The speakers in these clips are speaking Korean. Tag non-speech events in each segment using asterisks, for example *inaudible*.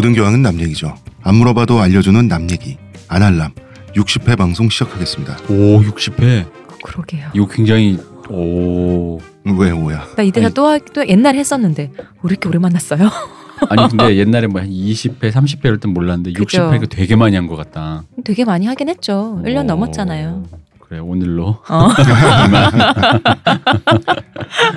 모든 교양은 남 얘기죠. 안 물어봐도 알려주는 남 얘기. 아날람 60회 방송 시작하겠습니다. 오 60회. 그러게요. 이거 굉장히 오왜 뭐야? 나이 대사 아니. 또, 하- 또 옛날에 했었는데 왜 이렇게 오래 만났어요? *laughs* 아니 근데 옛날에 뭐 한 20회 30회 이럴 땐 몰랐는데 그죠. 60회가 되게 많이 한 것 같다. 되게 많이 하긴 했죠. 1년 오. 넘었잖아요. 그래 오늘로 어.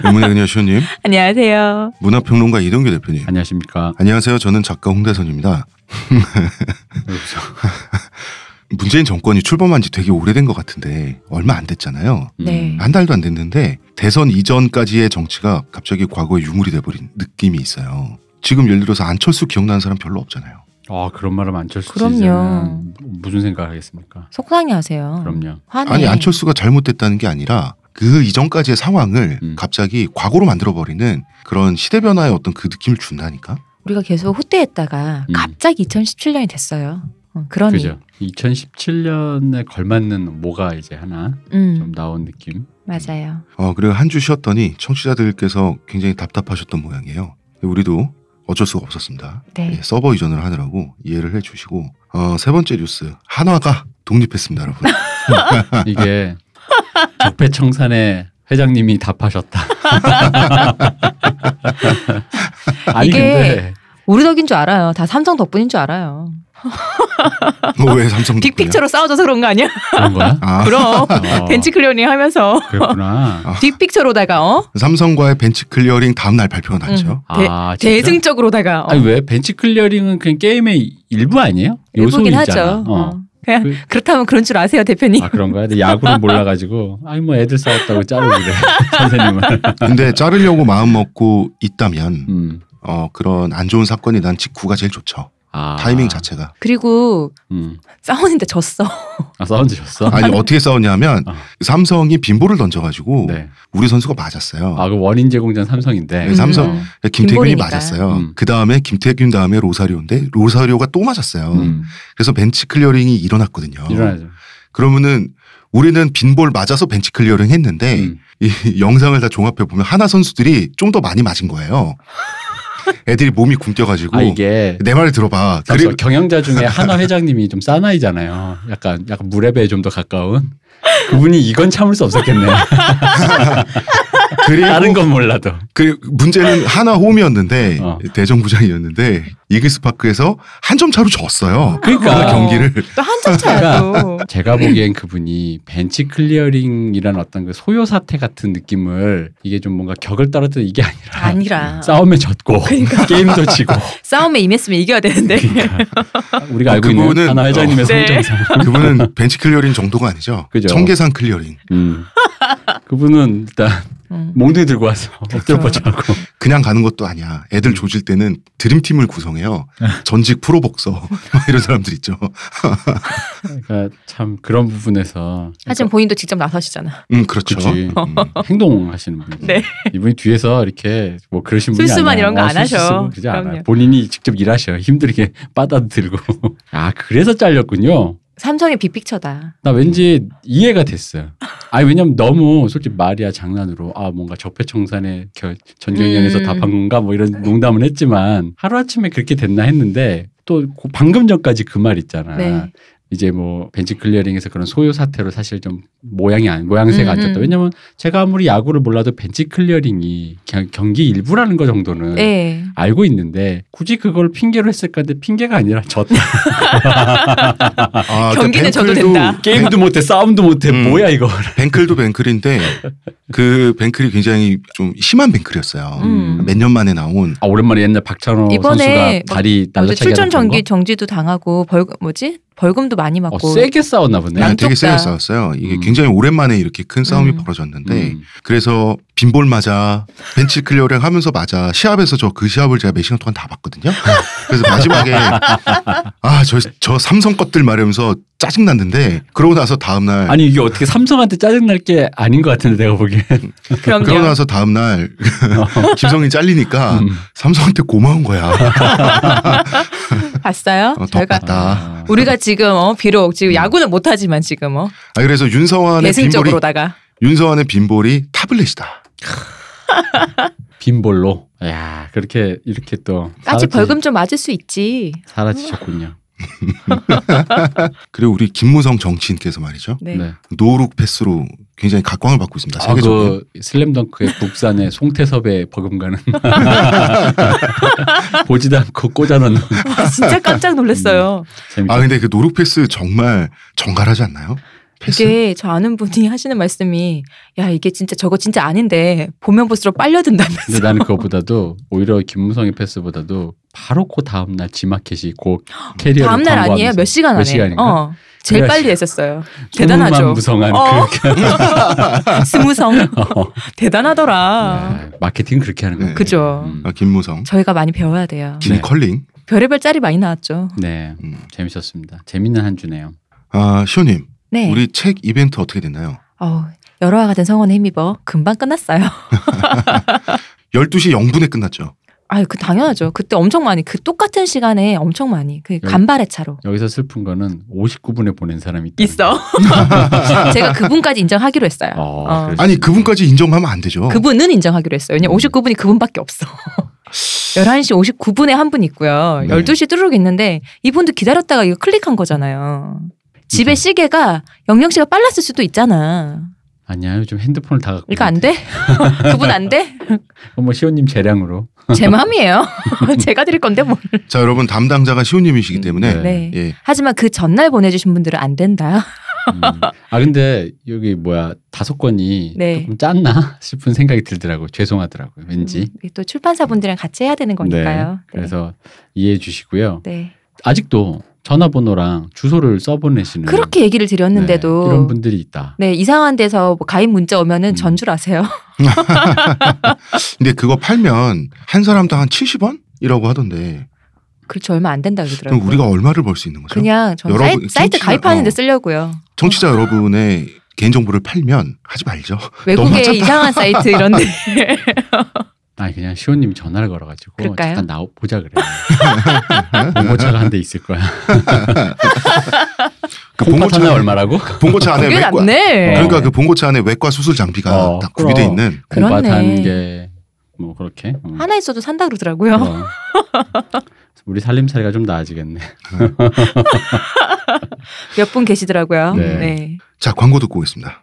의문의 그녀 시호님, 안녕하세요. 문화평론가 이동규 대표님. 안녕하십니까. 안녕하세요. 저는 작가 홍대선입니다. *laughs* 문재인 정권이 출범한 지 되게 오래된 것 같은데 얼마 안 됐잖아요. 네. 한 달도 안 됐는데 대선 이전까지의 정치가 갑자기 과거에 유물이 돼버린 느낌이 있어요. 지금 예를 들어서 안철수 기억나는 사람 별로 없잖아요. 아 그런 말하면 안철수 그럼요. 무슨 생각하겠습니까? 속상해하세요. 그럼요. 화내. 아니 안철수가 잘못됐다는 게 아니라 그 이전까지의 상황을 음. 갑자기 과거로 만들어버리는 그런 시대 변화의 어떤 그 느낌을 준다니까. 우리가 계속 후퇴했다가 음. 갑자기 2017년이 됐어요. 어, 그러니. 그죠. 2017년에 걸맞는 뭐가 이제 하나 음, 좀 나온 느낌. 맞아요. 어 그리고 한 주 쉬었더니 청취자들께서 굉장히 답답하셨던 모양이에요. 우리도 어쩔 수가 없었습니다. 네. 예, 서버 이전을 하느라고 이해를 해주시고 어, 세 번째 뉴스 한화가 독립했습니다, 여러분. *laughs* 이게 적폐청산의 회장님이 답하셨다. *laughs* 아니 이게 근데 우리 덕인 줄 알아요. 다 삼성 덕분인 줄 알아요. *laughs* 뭐 왜 삼성 빅픽처로 싸워줘서 그런 거 아니야? 그런 거야? *laughs* 아, 그럼 어, 벤치 클리어링 하면서 그랬구나. 아. 빅픽처로다가 어? 삼성과의 벤치 클리어링 다음 날 발표가 났죠. 대- 아? 대승적으로다가 어. 아니 왜 벤치 클리어링은 그냥 게임의 일부 아니에요? 일부긴 요소이잖아. 하죠. 어. 어. 그냥 그- 그렇다면 그런 줄 아세요, 대표님. 아 그런 거야? 야구를 몰라가지고 아니 뭐 애들 싸웠다고 자르고 그래 *laughs* 선생님은. 근데 자르려고 마음 먹고 있다면 음. 어, 그런 안 좋은 사건이 난 직후가 제일 좋죠. 아. 타이밍 자체가. 그리고 음. 싸우는데 졌어. *laughs* 아 싸웠는데 졌어? 아니 어떻게 싸웠냐면 어. 삼성이 빈볼을 던져가지고 네. 우리 선수가 맞았어요. 아 그 원인 제공자는 삼성인데. 네, 삼성. 음. 김태균이 빈볼이니까. 맞았어요. 음. 그 다음에 김태균 다음에 로사리오인데 로사리오가 또 맞았어요. 음. 그래서 벤치 클리어링이 일어났거든요. 일어나죠. 그러면은 우리는 빈볼 맞아서 벤치 클리어링 했는데 음. 이 *laughs* 영상을 다 종합해 보면 한화 선수들이 좀 더 많이 맞은 거예요. 애들이 몸이 굶겨가지고 아 이게 내 말을 들어봐. 그리고 경영자 중에 한화 회장님이 좀 사나이잖아요. 약간 약간 무뢰배에 좀 더 가까운. 그분이 이건 참을 수 없었겠네. 그리고 다른 건 몰라도. 그 문제는 한화 홈이었는데 어. 대전구장이었는데 이글스 파크에서 한 점 차로 졌어요. 그러니까. 그 경기를 또 한 점 차야 또. 제가 보기엔 그분이 벤치 클리어링이란 어떤 그 소요 사태 같은 느낌을 이게 좀 뭔가 격을 떨어뜨려 이게 아니라 아니라 싸움에 졌고 게임도 지고 싸움에 임했으면 이겨야 되는데. 우리가 알고 있는 그분은- 한화 회장님의 어. 네. 성정상. 그분은 벤치 클리어링 정도가 아니죠. 그죠. 청계산 클리어링. 음. *laughs* 그분은 일단 음. 몽둥이 들고 와서 엎드려 뻗쳐하고 그냥 가는 것도 아니야. 애들 음. 조질 때는 드림팀을 구성해요. *laughs* 전직 프로 복서 막 *laughs* 이런 사람들 있죠. 그러니까 참 그런 부분에서 하지만 본인도 직접 나서시잖아. 음 그렇죠. 그치. 음. 행동하시는 분. 네. 이분이 뒤에서 이렇게 뭐 그러신 분이 술수만. 이런 거안 술 하셔. 그러지 않아요. 그럼요. 본인이 직접 일하셔. 힘들게 빠다도 들고. 아 그래서 잘렸군요. 삼성의 빅픽처다. 나 왠지 이해가 됐어요. 아니 왜냐면 너무 솔직히 말이야 장난으로 아 뭔가 적폐청산의 겨- 전경련에서 음. 답한 건가 뭐 이런 농담은 했지만 하루 아침에 그렇게 됐나 했는데 또그 방금 전까지 그 말 있잖아. 네. 이제 뭐 벤치 클리어링에서 그런 소요 사태로 사실 좀 모양이 안 모양새가 안 음, 좋다. 음. 왜냐면 제가 아무리 야구를 몰라도 벤치 클리어링이 경- 경기 일부라는 거 정도는 네. 알고 있는데 굳이 그걸 핑계로 했을까 근데 핑계가 아니라 졌다. *laughs* 아, 경기는 져도 벤클도- 된다. 게임도 못해 싸움도 못해 음. 뭐야 이거. 벤클도 벤클인데 *laughs* 그 벤클이 굉장히 좀 심한 벤클이었어요. 음. 몇년 만에 나온 아 오랜만에 옛날 박찬호 이번에 선수가 다리 뭐지, 날라차기 출전 정지 거? 정지도 당하고 벌금 뭐지 벌금도 많이 어, 맞고. 세게 싸웠나 보네. 아, 양쪽 되게 세게 다. 싸웠어요. 이게 음. 굉장히 오랜만에 이렇게 큰 싸움이 음. 벌어졌는데 음. 그래서 빈볼 맞아 벤치 클리어링 하면서 맞아 시합에서 저 그 시합을 제가 몇 시간 동안 다 봤거든요. *laughs* 그래서 마지막에 아 저저 삼성 것들 말하면서 짜증 났는데 그러고 나서 다음 날 아니 이게 어떻게 삼성한테 짜증 날 게 아닌 것 같은데 내가 보기엔. 그러고 나서 다음 날 김성이 *laughs* 잘리니까 음. 삼성한테 고마운 거야. *laughs* 봤어요? 어, 저희가 덕 봤다. 우리가 지금 어 비록 지금 음. 야구는 못하지만 지금 어 아 그래서 윤서환의 빈볼이 윤서환의 빈볼이 타블렛이다. *laughs* 빈볼로. 야 그렇게 이렇게 또 까지 사라지- 벌금 좀 맞을 수 있지. 사라지셨군요. *laughs* 그리고 우리 김무성 정치인께서 말이죠. 네. 네. 노룩 패스로 굉장히 각광을 받고 있습니다. 아, 세계적으로. 그 슬램덩크의 국산의 송태섭의 버금가는 *laughs* 보지도 않고 꽂아놓는 와, 진짜 깜짝 놀랐어요. 재밌죠. 아 근데 그 노룩 패스 정말 정갈하지 않나요? 이게 저 아는 분이 *laughs* 하시는 말씀이 야 이게 진짜 저거 진짜 아닌데 보면 볼수록 빨려든다면서. 근데 나는 그거보다도 오히려 김무성의 패스보다도 바로 그 다음 날 지마켓이 그 캐리어 다음 날 아니에요? 몇 시간 몇 안에. 시간인가? 어. 제일 빨리 했었어요. *laughs* 대단하죠. 소문만무성한 어. 그 *laughs* 스무성 어. 대단하더라. 야, 마케팅 그렇게 하는 거예요. 네. 그죠. 음. 아, 김무성, 저희가 많이 배워야 돼요. 김컬링. 별의별 짤이 많이 나왔죠. 네, 음. 재밌었습니다. 재밌는 한 주네요. 아 시호님, 네. 우리 책 이벤트 어떻게 됐나요? 어, 여러와 같은 성원에 힘입어 금방 끝났어요. *laughs* 12시 0분에 끝났죠. 아유, 그 당연하죠. 그때 엄청 많이 그 똑같은 시간에 엄청 많이 그 간발의 차로 여기서 슬픈 거는 59분에 보낸 사람이 있다. 있어. *laughs* 제가 그분까지 인정하기로 했어요. 어, 어. 아니 그분까지 인정하면 안 되죠. 그분은 인정하기로 했어요. 왜냐면 음. 59분이 그분밖에 없어. *laughs* 11시 59분에 한 분 있고요. 네. 12시 뚜루룩 있는데 이분도 기다렸다가 이거 클릭한 거잖아요. 집에 음. 시계가 영영 씨가 빨랐을 수도 있잖아. 아니야 요즘 핸드폰을 다 갖고 이거 안. 돼? *laughs* 그분 안 돼? *laughs* 뭐 시호님 재량으로. *laughs* 제 마음이에요. 제가 드릴 건데 뭘. 자 여러분 담당자가 시호님이시기 때문에 네. 예. 하지만 그 전날 보내주신 분들은 안 된다. 음. 아 근데 여기 뭐야 다섯 건이 네. 조금 짰나 싶은 생각이 들더라고. 요 죄송하더라고요. 왠지. 음, 또 출판사 분들이랑 같이 해야 되는 거니까요. 네. 그래서 이해해 주시고요. 네. 아직도 전화번호랑 주소를 써보내시는 그렇게 얘기를 드렸는데도 네, 이런 분들이 있다. 네 이상한 데서 뭐 가입 문자 오면은 음. 전줄 아세요. *laughs* 근데 그거 팔면 한 사람당 한 70원이라고 하던데 그렇죠 얼마 안 된다 그러더라고요. 그럼 우리가 얼마를 벌 수 있는 거죠? 그냥 전 여러분, 사이, 트 정치자- 가입하는 데 어. 쓰려고요. 청취자 *laughs* 여러분의 개인정보를 팔면 하지 말죠. 외국의 이상한 사이트 이런데 *laughs* 아니 그냥 시호님이 전화를 걸어가지고 그럴까요? 잠깐 나오 보자 그래. 봉고차가 *laughs* 한 대 있을 거야. *laughs* 그 콩팥 봉고차 하나 안에- 얼마라고? 봉고차 안에 그게 외과 낫네. 그러니까 그 봉고차 안에 외과 수술 장비가 어, 딱 구비돼 그럼. 있는 그렇네. 한개뭐 그렇게. 어. 하나 있어도 산다 그러더라고요. 그럼. *laughs* 우리 살림살이가 좀 나아지겠네. 몇 분 계시더라고요. 네. 네. 자 광고 듣고 오겠습니다.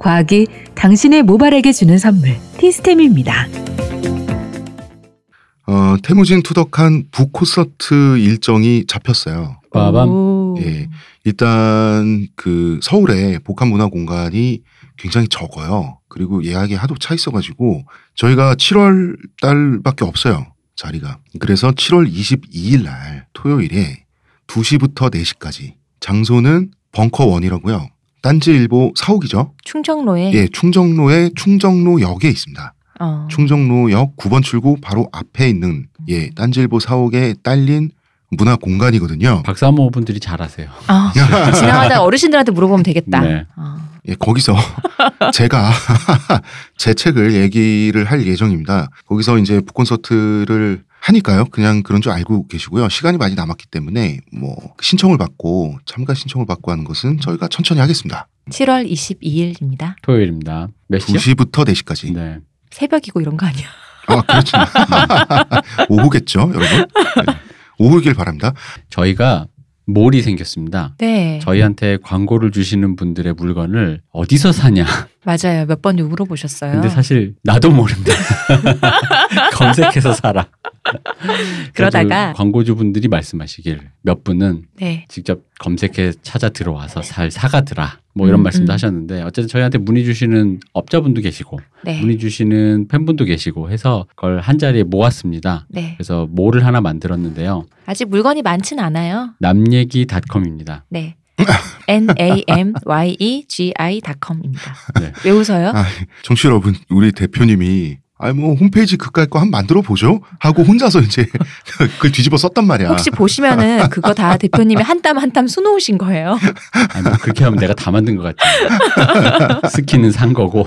과학이 당신의 모발에게 주는 선물 티스템입니다. 어, 태무진 투덕한 북콘서트 일정이 잡혔어요. 빠밤. 오. 예. 일단 그 서울에 복합문화공간이 굉장히 적어요. 그리고 예약이 하도 차 있어가지고 저희가 7월 달밖에 없어요. 자리가. 그래서 7월 22일 날 토요일에 2시부터 4시까지 장소는 벙커 원이라고요. 딴지일보 사옥이죠. 충정로에 예, 충정로의 충정로역에 있습니다. 어. 충정로역 9번 출구 바로 앞에 있는 예, 딴지일보 사옥에 딸린 문화 공간이거든요. 박사모 분들이 잘하세요. 아, *laughs* 지나가다 어르신들한테 물어보면 되겠다. 네. 어. 예, 거기서 *laughs* 제가 *laughs* 제 책을 얘기를 할 예정입니다. 거기서 이제 북콘서트를 하니까요. 그냥 그런 줄 알고 계시고요. 시간이 많이 남았기 때문에 뭐 신청을 받고 참가 신청을 받고 하는 것은 저희가 천천히 하겠습니다. 7월 22일입니다. 토요일입니다. 몇 시요? 2시부터 4시까지. 네. 새벽이고 이런 거 아니야? 아, 그렇죠. *laughs* 오후겠죠, 여러분. 네. 오후길 바랍니다. 저희가 몰이 생겼습니다. 네. 저희한테 광고를 주시는 분들의 물건을 어디서 사냐. 맞아요. 몇 번 물어보셨어요. 근데 사실 나도 모른다. *laughs* 검색해서 사라. 그러다가 광고주분들이 말씀하시길 몇 분은 네. 직접 검색해 찾아 들어와서 살 사가더라. 뭐 이런 음, 말씀도 음. 하셨는데 어쨌든 저희한테 문의 주시는 업자분도 계시고 네. 문의 주시는 팬분도 계시고 해서 그걸 한 자리에 모았습니다. 네. 그래서 몰을 하나 만들었는데요. 아직 물건이 많진 않아요. 남얘기닷컴입니다. 네. N A M Y E G I.com입니다. 네. 왜 웃어요? 아, 정치 여러분, 우리 대표님이 아니 뭐 홈페이지 그까이 거 한번 만들어 보죠 하고 혼자서 *laughs* 이제 그걸 뒤집어 썼단 말이야. 혹시 보시면은 그거 다 대표님이 한 땀 한 땀 수놓으신 거예요? *laughs* 아니, 뭐 그렇게 하면 내가 다 만든 것 같아. *laughs* 스키는 산 거고.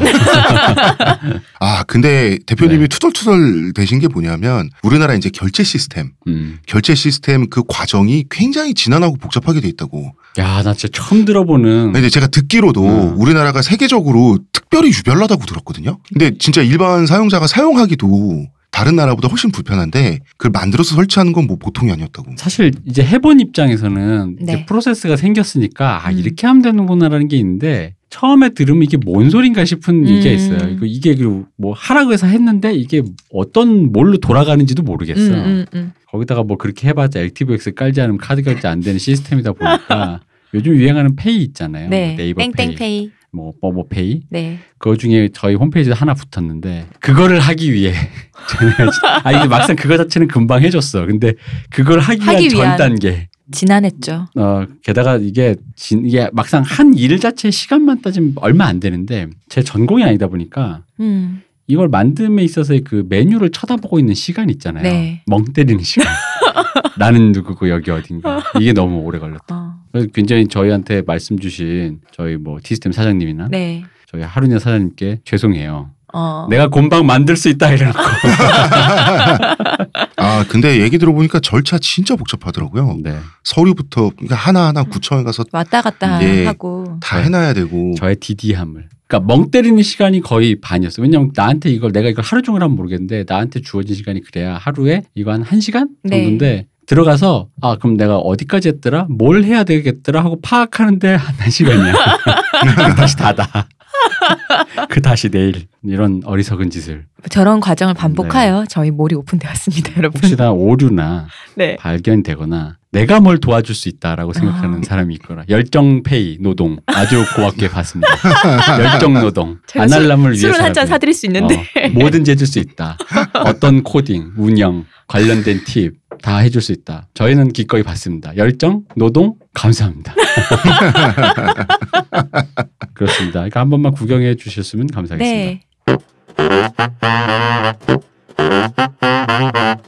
아 근데 대표님이 네. 투덜투덜 되신 게 뭐냐면 우리나라 이제 결제 시스템, 음. 결제 시스템 그 과정이 굉장히 지난하고 복잡하게 돼 있다고. 야, 나 진짜 처음 들어보는. 근데 제가 듣기로도 음. 우리나라가 세계적으로 특별히 유별나다고 들었거든요. 근데 진짜 일반 사용자가 사용하기도 다른 나라보다 훨씬 불편한데 그걸 만들어서 설치하는 건 뭐 보통이 아니었다고. 사실 이제 해본 입장에서는 이제 네. 프로세스가 생겼으니까 아 음. 이렇게 하면 되는구나라는 게 있는데 처음에 들으면 이게 뭔 소린가 싶은 음. 게 있어요. 이거 이게 그 뭐 하라고 해서 했는데 이게 어떤 뭘로 돌아가는지도 모르겠어. 음, 음, 음. 거기다가 뭐 그렇게 해봤자 액티브엑스 깔지 않으면 카드 결제 안 되는 시스템이다 보니까 *laughs* 요즘 유행하는 페이 있잖아요. 네. 뭐 네이버 페이, 땡땡페이. 뭐 뽀뽀페이. 네. 그 중에 저희 홈페이지에 하나 붙었는데 그거를 하기 위해 *laughs* 아 이게 막상 그거 자체는 금방 해줬어. 근데 그걸 하기 위한 하기 전. 단계. 지난했죠. 어 게다가 이게 진, 이게 막상 한 일 자체 시간만 따지면 얼마 안 되는데 제 전공이 아니다 보니까 음. 이걸 만듦에 있어서의 그 메뉴를 쳐다보고 있는 시간 있잖아요. 네. 멍 때리는 시간. *laughs* 나는 누구고 여기 어딘가. 이게 너무 오래 걸렸다. 어. 그래서 굉장히 저희한테 말씀 주신 저희 뭐 티스템 사장님이나 네. 저희 하루냐 사장님께 죄송해요. 어. 내가 곰방 만들 수 있다 이래놓고. *laughs* 아 근데 얘기 들어보니까 절차 진짜 복잡하더라고요. 네. 서류부터 그러니까 하나하나 구청에 가서 왔다 갔다 예. 하고. 다 해놔야 되고. 저의 디디함을. 그러니까 멍 때리는 시간이 거의 반이었어. 요 왜냐면 나한테 이걸 내가 이걸 하루 종일 하면 모르겠는데 나한테 주어진 시간이 그래야 하루에 이거 한 1시간 네. 정도인데 들어가서 아 그럼 내가 어디까지 했더라? 뭘 해야 되겠더라 하고 파악하는데 한 1시간이야. *laughs* 그 다시 닫아. *laughs* 그 다시 내일 이런 어리석은 짓을 저런 과정을 반복하여 저희 몰이 오픈되었습니다, 여러분. 네. 혹시나 오류나 *laughs* 네. 발견되거나 내가 뭘 도와줄 수 있다라고 생각하는 아. 사람이 있거나 열정페이 노동 아주 고맙게 봤습니다. *laughs* 열정 노동 아날람을 위해서 한잔 사드릴 수 있는데. 어, 뭐든지 해줄 수 있다. 어떤 코딩, 운영 관련된 팁 다 해줄 수 있다. 저희는 기꺼이 받습니다. 열정, 노동 감사합니다. *laughs* 그렇습니다. 그러니까 한 번만 구경해 주셨으면 감사하겠습니다. 네.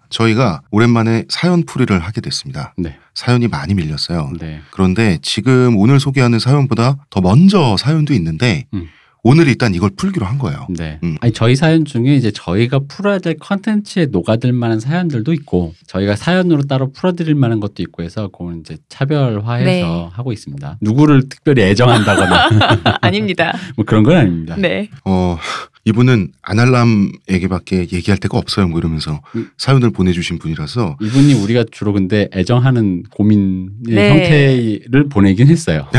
저희가 오랜만에 사연 풀이를 하게 됐습니다. 네, 사연이 많이 밀렸어요. 네, 그런데 지금 오늘 소개하는 사연보다 더 먼저 사연도 있는데 음. 오늘 일단 이걸 풀기로 한 거예요. 네. 음. 아니 저희 사연 중에 이제 저희가 풀어야 될 컨텐츠에 녹아들 만한 사연들도 있고 저희가 사연으로 따로 풀어드릴 만한 것도 있고 해서 그건 이제 차별화해서 네. 하고 있습니다. 누구를 특별히 애정한다거나 *laughs* 아닙니다. 뭐 그런 건 아닙니다. 네. 어, 이분은 아날람에게밖에 얘기할 데가 없어요. 뭐 이러면서 음. 사연을 보내주신 분이라서 이분이 우리가 주로 근데 애정하는 고민의 네. 형태를 보내긴 했어요. *laughs*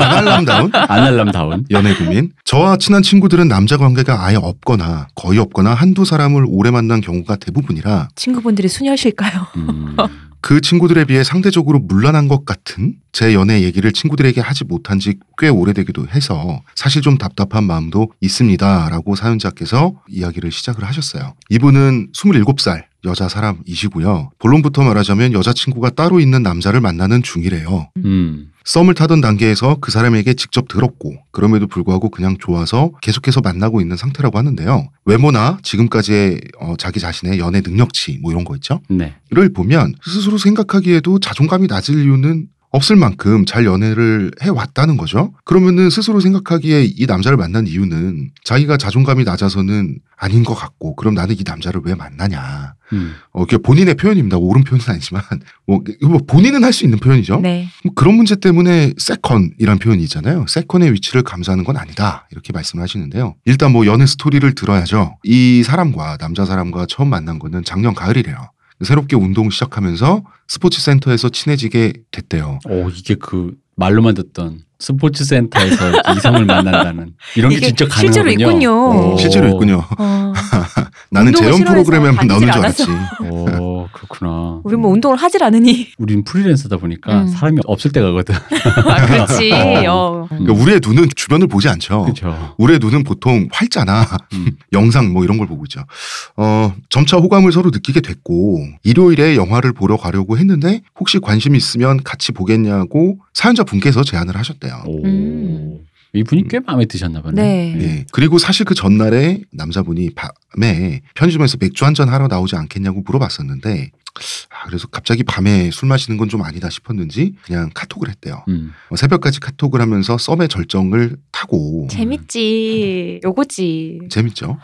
아날람다운 아날람다운. 연애 고민. 저와 친한 친구들은 남자 관계가 아예 없거나 거의 없거나 한두 사람을 오래 만난 경우가 대부분이라 친구분들이 순혈실까요? 음, *laughs* 그 친구들에 비해 상대적으로 물란한 것 같은 제 연애 얘기를 친구들에게 하지 못한 지 꽤 오래되기도 해서 사실 좀 답답한 마음도 있습니다 라고 사연자께서 이야기를 시작을 하셨어요. 이분은 27살 여자 사람이시고요. 본론부터 말하자면 여자친구가 따로 있는 남자를 만나는 중이래요. 음, 썸을 타던 단계에서 그 사람에게 직접 들었고 그럼에도 불구하고 그냥 좋아서 계속해서 만나고 있는 상태라고 하는데요. 외모나 지금까지의 어, 자기 자신의 연애 능력치 뭐 이런 거 있죠. 네. 를 보면 스스로 생각하기에도 자존감이 낮을 이유는 없을 만큼 잘 연애를 해왔다는 거죠. 그러면은 스스로 생각하기에 이 남자를 만난 이유는 자기가 자존감이 낮아서는 아닌 것 같고 그럼 나는 이 남자를 왜 만나냐. 음, 어, 그게 본인의 표현입니다. 옳은 표현은 아니지만 뭐, 이거 뭐 본인은 할 수 있는 표현이죠. 네. 뭐 그런 문제 때문에 세컨이란 표현이 있잖아요. 세컨의 위치를 감수하는 건 아니다. 이렇게 말씀을 하시는데요. 일단 뭐 연애 스토리를 들어야죠. 이 사람과 남자 사람과 처음 만난 거는 작년 가을이래요. 새롭게 운동 시작하면서 스포츠 센터에서 친해지게 됐대요. 오 이게 그 말로만 듣던 스포츠 센터에서 이성을 만난다는 이런 게 진짜 가능하군요. 실제로 있군요. 오. 실제로 있군요. 어, *laughs* 나는 싫어해서 프로그램에만 나오는 줄 알았지. 오 그렇구나. 우리 뭐 운동을 하질 않으니. 우린 프리랜서다 보니까 음. 사람이 없을 때 가 거든. *laughs* 아, 그렇지. *laughs* 어. 그러니까 우리의 눈은 주변을 보지 않죠. 그렇죠. 우리의 눈은 보통 활자나 음. 영상 뭐 이런 걸 보고 있죠. 어, 점차 호감을 서로 느끼게 됐고 일요일에 영화를 보러 가려고 했는데 혹시 관심 있으면 같이 보겠냐고 사연자 분께서 제안을 하셨대 요. 오. 음. 이분이 꽤 마음에 드셨나 보네. 네. 예. 그리고 사실 그 전날에 남자분이 밤에 편의점에서 맥주 한 잔 하러 나오지 않겠냐고 물어봤었는데 아, 그래서 갑자기 밤에 술 마시는 건 좀 아니다 싶었는지 그냥 카톡을 했대요. 음. 어, 새벽까지 카톡을 하면서 썸의 절정을 타고 재밌지. 요거지. 재밌죠.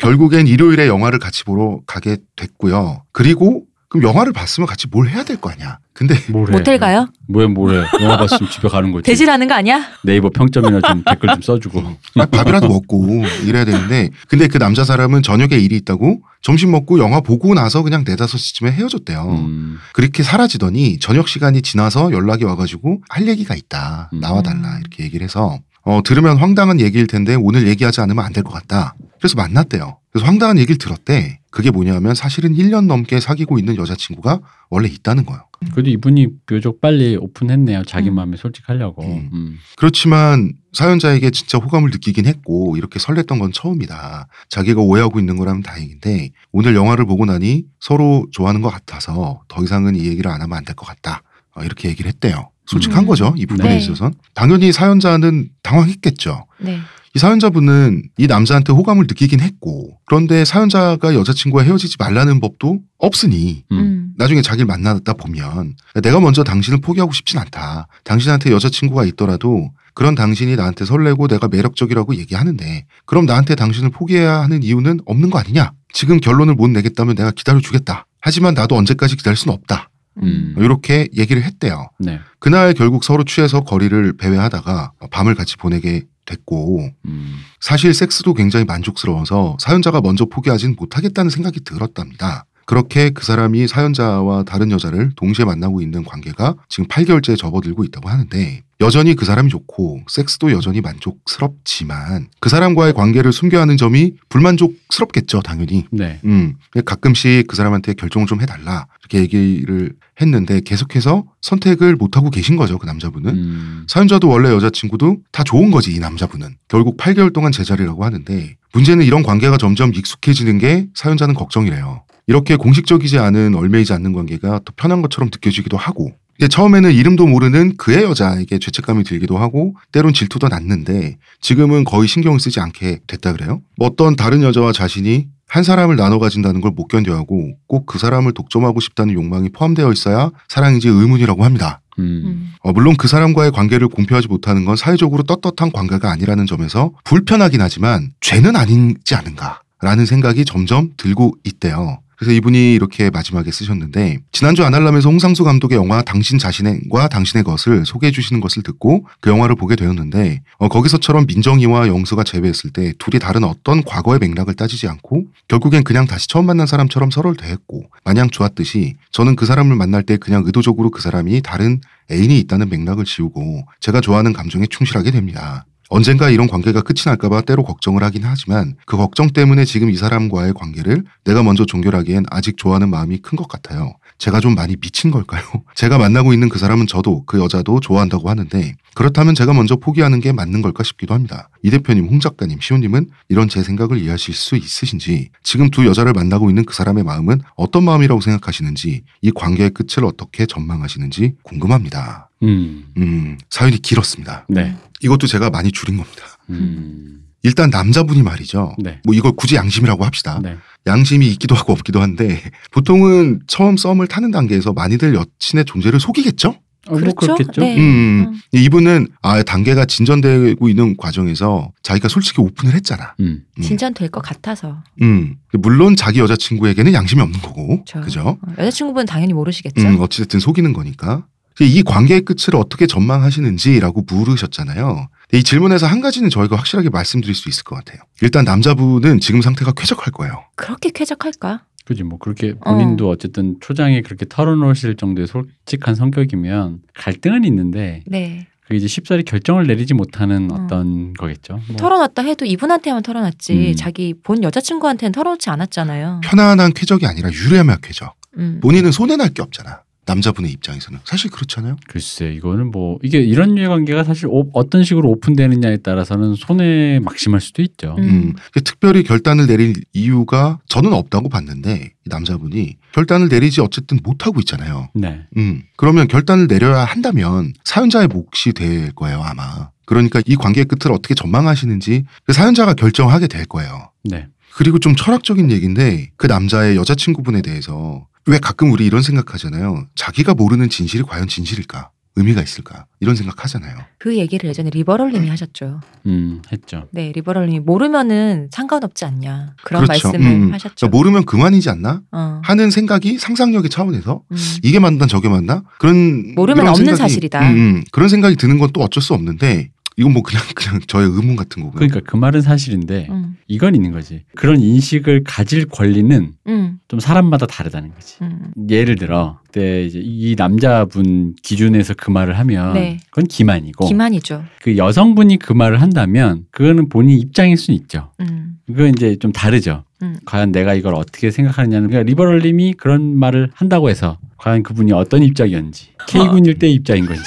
결국엔 일요일에 영화를 같이 보러 가게 됐고요. 그리고 그럼 영화를 봤으면 같이 뭘 해야 될 거 아니야. 근데? 모텔 가요? 뭐야 뭐래? 영화 봤으면 집에 가는 거지. 대질하는 거 아니야? 네이버 평점이나 좀 댓글 좀 써주고. *laughs* 아, 밥이라도 먹고 이래야 되는데 근데 그 남자 사람은 저녁에 일이 있다고 점심 먹고 영화 보고 나서 그냥 네다섯 시쯤에 헤어졌대요. 음. 그렇게 사라지더니 저녁 시간이 지나서 연락이 와가지고 할 얘기가 있다. 음. 나와달라 이렇게 얘기를 해서 어, 들으면 황당한 얘기일 텐데 오늘 얘기하지 않으면 안 될 것 같다. 그래서 만났대요. 그래서 황당한 얘기를 들었대. 그게 뭐냐면 사실은 1년 넘게 사귀고 있는 여자친구가 원래 있다는 거예요. 그래도 이분이 비교적 빨리 오픈했네요. 자기 음. 마음에 솔직하려고. 음. 음. 그렇지만 사연자에게 진짜 호감을 느끼긴 했고 이렇게 설렜던 건 처음이다. 자기가 오해하고 있는 거라면 다행인데 오늘 영화를 보고 나니 서로 좋아하는 것 같아서 더 이상은 이 얘기를 안 하면 안 될 것 같다. 어, 이렇게 얘기를 했대요. 솔직한 음. 거죠. 이 부분에 네. 있어서는. 당연히 사연자는 당황했겠죠. 네. 이 사연자분은 이 남자한테 호감을 느끼긴 했고 그런데 사연자가 여자친구와 헤어지지 말라는 법도 없으니 음. 음. 나중에 자기를 만나다 보면 내가 먼저 당신을 포기하고 싶진 않다. 당신한테 여자친구가 있더라도 그런 당신이 나한테 설레고 내가 매력적이라고 얘기하는데 그럼 나한테 당신을 포기해야 하는 이유는 없는 거 아니냐? 지금 결론을 못 내겠다면 내가 기다려주겠다. 하지만 나도 언제까지 기다릴 수는 없다. 음. 이렇게 얘기를 했대요. 네. 그날 결국 서로 취해서 거리를 배회하다가 밤을 같이 보내게 됐고 음. 사실 섹스도 굉장히 만족스러워서 사연자가 먼저 포기하진 못하겠다는 생각이 들었답니다. 그렇게 그 사람이 사연자와 다른 여자를 동시에 만나고 있는 관계가 지금 8개월째 접어들고 있다고 하는데 여전히 그 사람이 좋고 섹스도 여전히 만족스럽지만 그 사람과의 관계를 숨겨하는 점이 불만족스럽겠죠, 당연히. 네. 음, 가끔씩 그 사람한테 결정을 좀 해달라 이렇게 얘기를 했는데 계속해서 선택을 못하고 계신 거죠, 그 남자분은. 음. 사연자도 원래 여자친구도 다 좋은 거지 이 남자분은 결국 8개월 동안 제자리라고 하는데 문제는 이런 관계가 점점 익숙해지는 게 사연자는 걱정이래요 이렇게 공식적이지 않은 얼매이지 않는 관계가 더 편한 것처럼 느껴지기도 하고 이제 처음에는 이름도 모르는 그의 여자에게 죄책감이 들기도 하고 때론 질투도 났는데 지금은 거의 신경을 쓰지 않게 됐다 그래요 뭐 어떤 다른 여자와 자신이 한 사람을 나눠 가진다는 걸 못 견뎌하고 꼭 그 사람을 독점하고 싶다는 욕망이 포함되어 있어야 사랑인지 의문이라고 합니다. 음. 음. 어, 물론 그 사람과의 관계를 공표하지 못하는 건 사회적으로 떳떳한 관계가 아니라는 점에서 불편하긴 하지만 죄는 아니지 않은가 라는 생각이 점점 들고 있대요. 그래서 이분이 이렇게 마지막에 쓰셨는데 지난주 아날람에서 홍상수 감독의 영화 당신 자신과 당신의 것을 소개해 주시는 것을 듣고 그 영화를 보게 되었는데 어, 거기서처럼 민정이와 영수가 재회했을 때 둘이 다른 어떤 과거의 맥락을 따지지 않고 결국엔 그냥 다시 처음 만난 사람처럼 서로를 대했고 마냥 좋았듯이 저는 그 사람을 만날 때 그냥 의도적으로 그 사람이 다른 애인이 있다는 맥락을 지우고 제가 좋아하는 감정에 충실하게 됩니다. 언젠가 이런 관계가 끝이 날까봐 때로 걱정을 하긴 하지만 그 걱정 때문에 지금 이 사람과의 관계를 내가 먼저 종결하기엔 아직 좋아하는 마음이 큰 것 같아요. 제가 좀 많이 미친 걸까요? *laughs* 제가 만나고 있는 그 사람은 저도 그 여자도 좋아한다고 하는데 그렇다면 제가 먼저 포기하는 게 맞는 걸까 싶기도 합니다. 이 대표님, 홍 작가님, 시호님은 이런 제 생각을 이해하실 수 있으신지 지금 두 여자를 만나고 있는 그 사람의 마음은 어떤 마음이라고 생각하시는지 이 관계의 끝을 어떻게 전망하시는지 궁금합니다. 음. 음, 사연이 길었습니다. 네. 이것도 제가 많이 줄인 겁니다. 음. 일단 남자분이 말이죠. 네. 뭐 이걸 굳이 양심이라고 합시다. 네. 양심이 있기도 하고 없기도 한데 *laughs* 보통은 처음 썸을 타는 단계에서 많이들 여친의 존재를 속이겠죠? 어, 뭐 그렇죠? 그렇겠죠. 네. 음, 음. 이분은 아 단계가 진전되고 있는 과정에서 자기가 솔직히 오픈을 했잖아. 음. 음. 진전될 것 같아서. 음, 물론 자기 여자친구에게는 양심이 없는 거고, 그렇죠. 그죠? 어, 여자친구분 당연히 모르시겠죠. 음, 어찌됐든 속이는 거니까. 이 관계의 끝을 어떻게 전망하시는지라고 물으셨잖아요. 이 질문에서 한 가지는 저희가 확실하게 말씀드릴 수 있을 것 같아요. 일단 남자분은 지금 상태가 쾌적할 거예요. 그렇게 쾌적할까? 그지 뭐 그렇게 본인도 어. 쨌든 초장에 그렇게 털어놓으실 정도의 솔직한 성격이면 갈등은 있는데 네. 그게 이제 쉽사리 결정을 내리지 못하는 어. 어떤 거겠죠. 뭐. 털어놨다 해도 이분한테만 털어놨지 음. 자기 본 여자친구한테는 털어놓지 않았잖아요. 편안한 쾌적이 아니라 유례한 쾌적. 음. 본인은 손해날 게 없잖아. 남자분의 입장에서는 사실 그렇잖아요. 글쎄 이거는 뭐 이게 이런 류의 관계가 사실 오- 어떤 식으로 오픈되느냐에 따라서는 손해 막심할 수도 있죠. 음. 음, 특별히 결단을 내릴 이유가 저는 없다고 봤는데 이 남자분이 결단을 내리지 어쨌든 못 하고 있잖아요. 네. 음, 그러면 결단을 내려야 한다면 사연자의 몫이 될 거예요 아마. 그러니까 이 관계의 끝을 어떻게 전망하시는지 그 사연자가 결정하게 될 거예요. 네. 그리고 좀 철학적인 얘기인데 그 남자의 여자친구분에 대해서 왜 가끔 우리 이런 생각하잖아요. 자기가 모르는 진실이 과연 진실일까? 의미가 있을까? 이런 생각하잖아요. 그 얘기를 예전에 리버럴님이 하셨죠. 음, 했죠. 네, 리버럴님이 모르면은 상관없지 않냐 그런 그렇죠. 말씀을 음. 하셨죠. 그러니까 모르면 그만이지 않나? 어. 하는 생각이 상상력의 차원에서 음. 이게 맞나 저게 맞나? 그런 모르면 없는 생각이- 사실이다. 음, 음. 그런 생각이 드는 건 또 어쩔 수 없는데 이건 뭐 그냥 *laughs* 그냥 저의 의문 같은 거고요. 그러니까 그 말은 사실인데 음. 이건 있는 거지. 그런 인식을 가질 권리는 음. 좀 사람마다 다르다는 거지. 음. 예를 들어 그때 이제 이 남자분 기준에서 그 말을 하면 네. 그건 기만이고 기만이죠. 그 여성분이 그 말을 한다면 그거는 본인 입장일 수는 있죠. 음. 그건 이제 좀 다르죠. 음. 과연 내가 이걸 어떻게 생각하느냐는 그러니까 리버럴님이 그런 말을 한다고 해서 과연 그분이 어떤 입장이었는지 K군일 때의 입장인 건지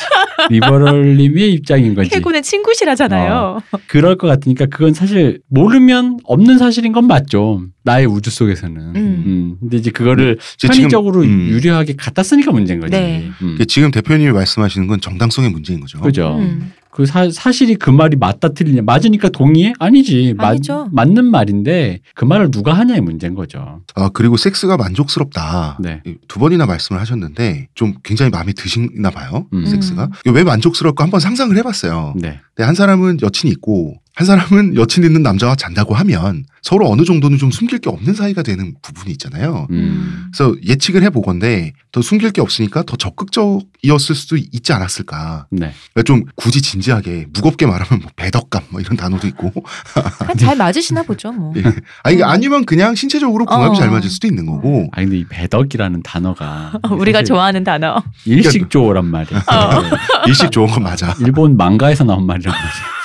리버럴님의 입장인 건지 해군은 친구시라잖아요. 그럴 것 같으니까 그건 사실 모르면 없는 사실인 건 맞죠. 나의 우주 속에서는. 음. 음. 근데 이제 그거를 이제 편의적으로 지금, 음. 유리하게 갖다 쓰니까 문제인 거지. 네. 음. 지금 대표님이 말씀하시는 건 정당성의 문제인 거죠. 그죠. 음. 그 사, 사실이 그 말이 맞다 틀리냐 맞으니까 동의해? 아니지. 맞- 아니죠. 맞는 말인데 그 말을 누가 하냐의 문제인 거죠. 아 그리고 섹스가 만족스럽다. 네. 두 번이나 말씀을 하셨는데 좀 굉장히 마음에 드시나 봐요. 음. 섹스가 이게 왜 만족스러울까 한번 상상을 해봤어요. 네. 근데 한 사람은 여친이 있고 한 사람은 여친 있는 남자와 잔다고 하면 서로 어느 정도는 좀 숨길 게 없는 사이가 되는 부분이 있잖아요. 음. 그래서 예측을 해보건데 더 숨길 게 없으니까 더 적극적이었을 수도 있지 않았을까. 네. 그러니까 좀 굳이 진지하게 무겁게 말하면 뭐 배덕감 뭐 이런 단어도 있고. 그냥 잘 맞으시나 보죠, 뭐. 예. 아 이게 음. 아니면 그냥 신체적으로 궁합이 어. 잘 맞을 수도 있는 거고. 아 근데 이 배덕이라는 단어가 우리가 사실 좋아하는 단어. 일식조어란 말이야. 어. 일식 좋은 건 맞아. 일본 망가에서 나온 말이란 말이야.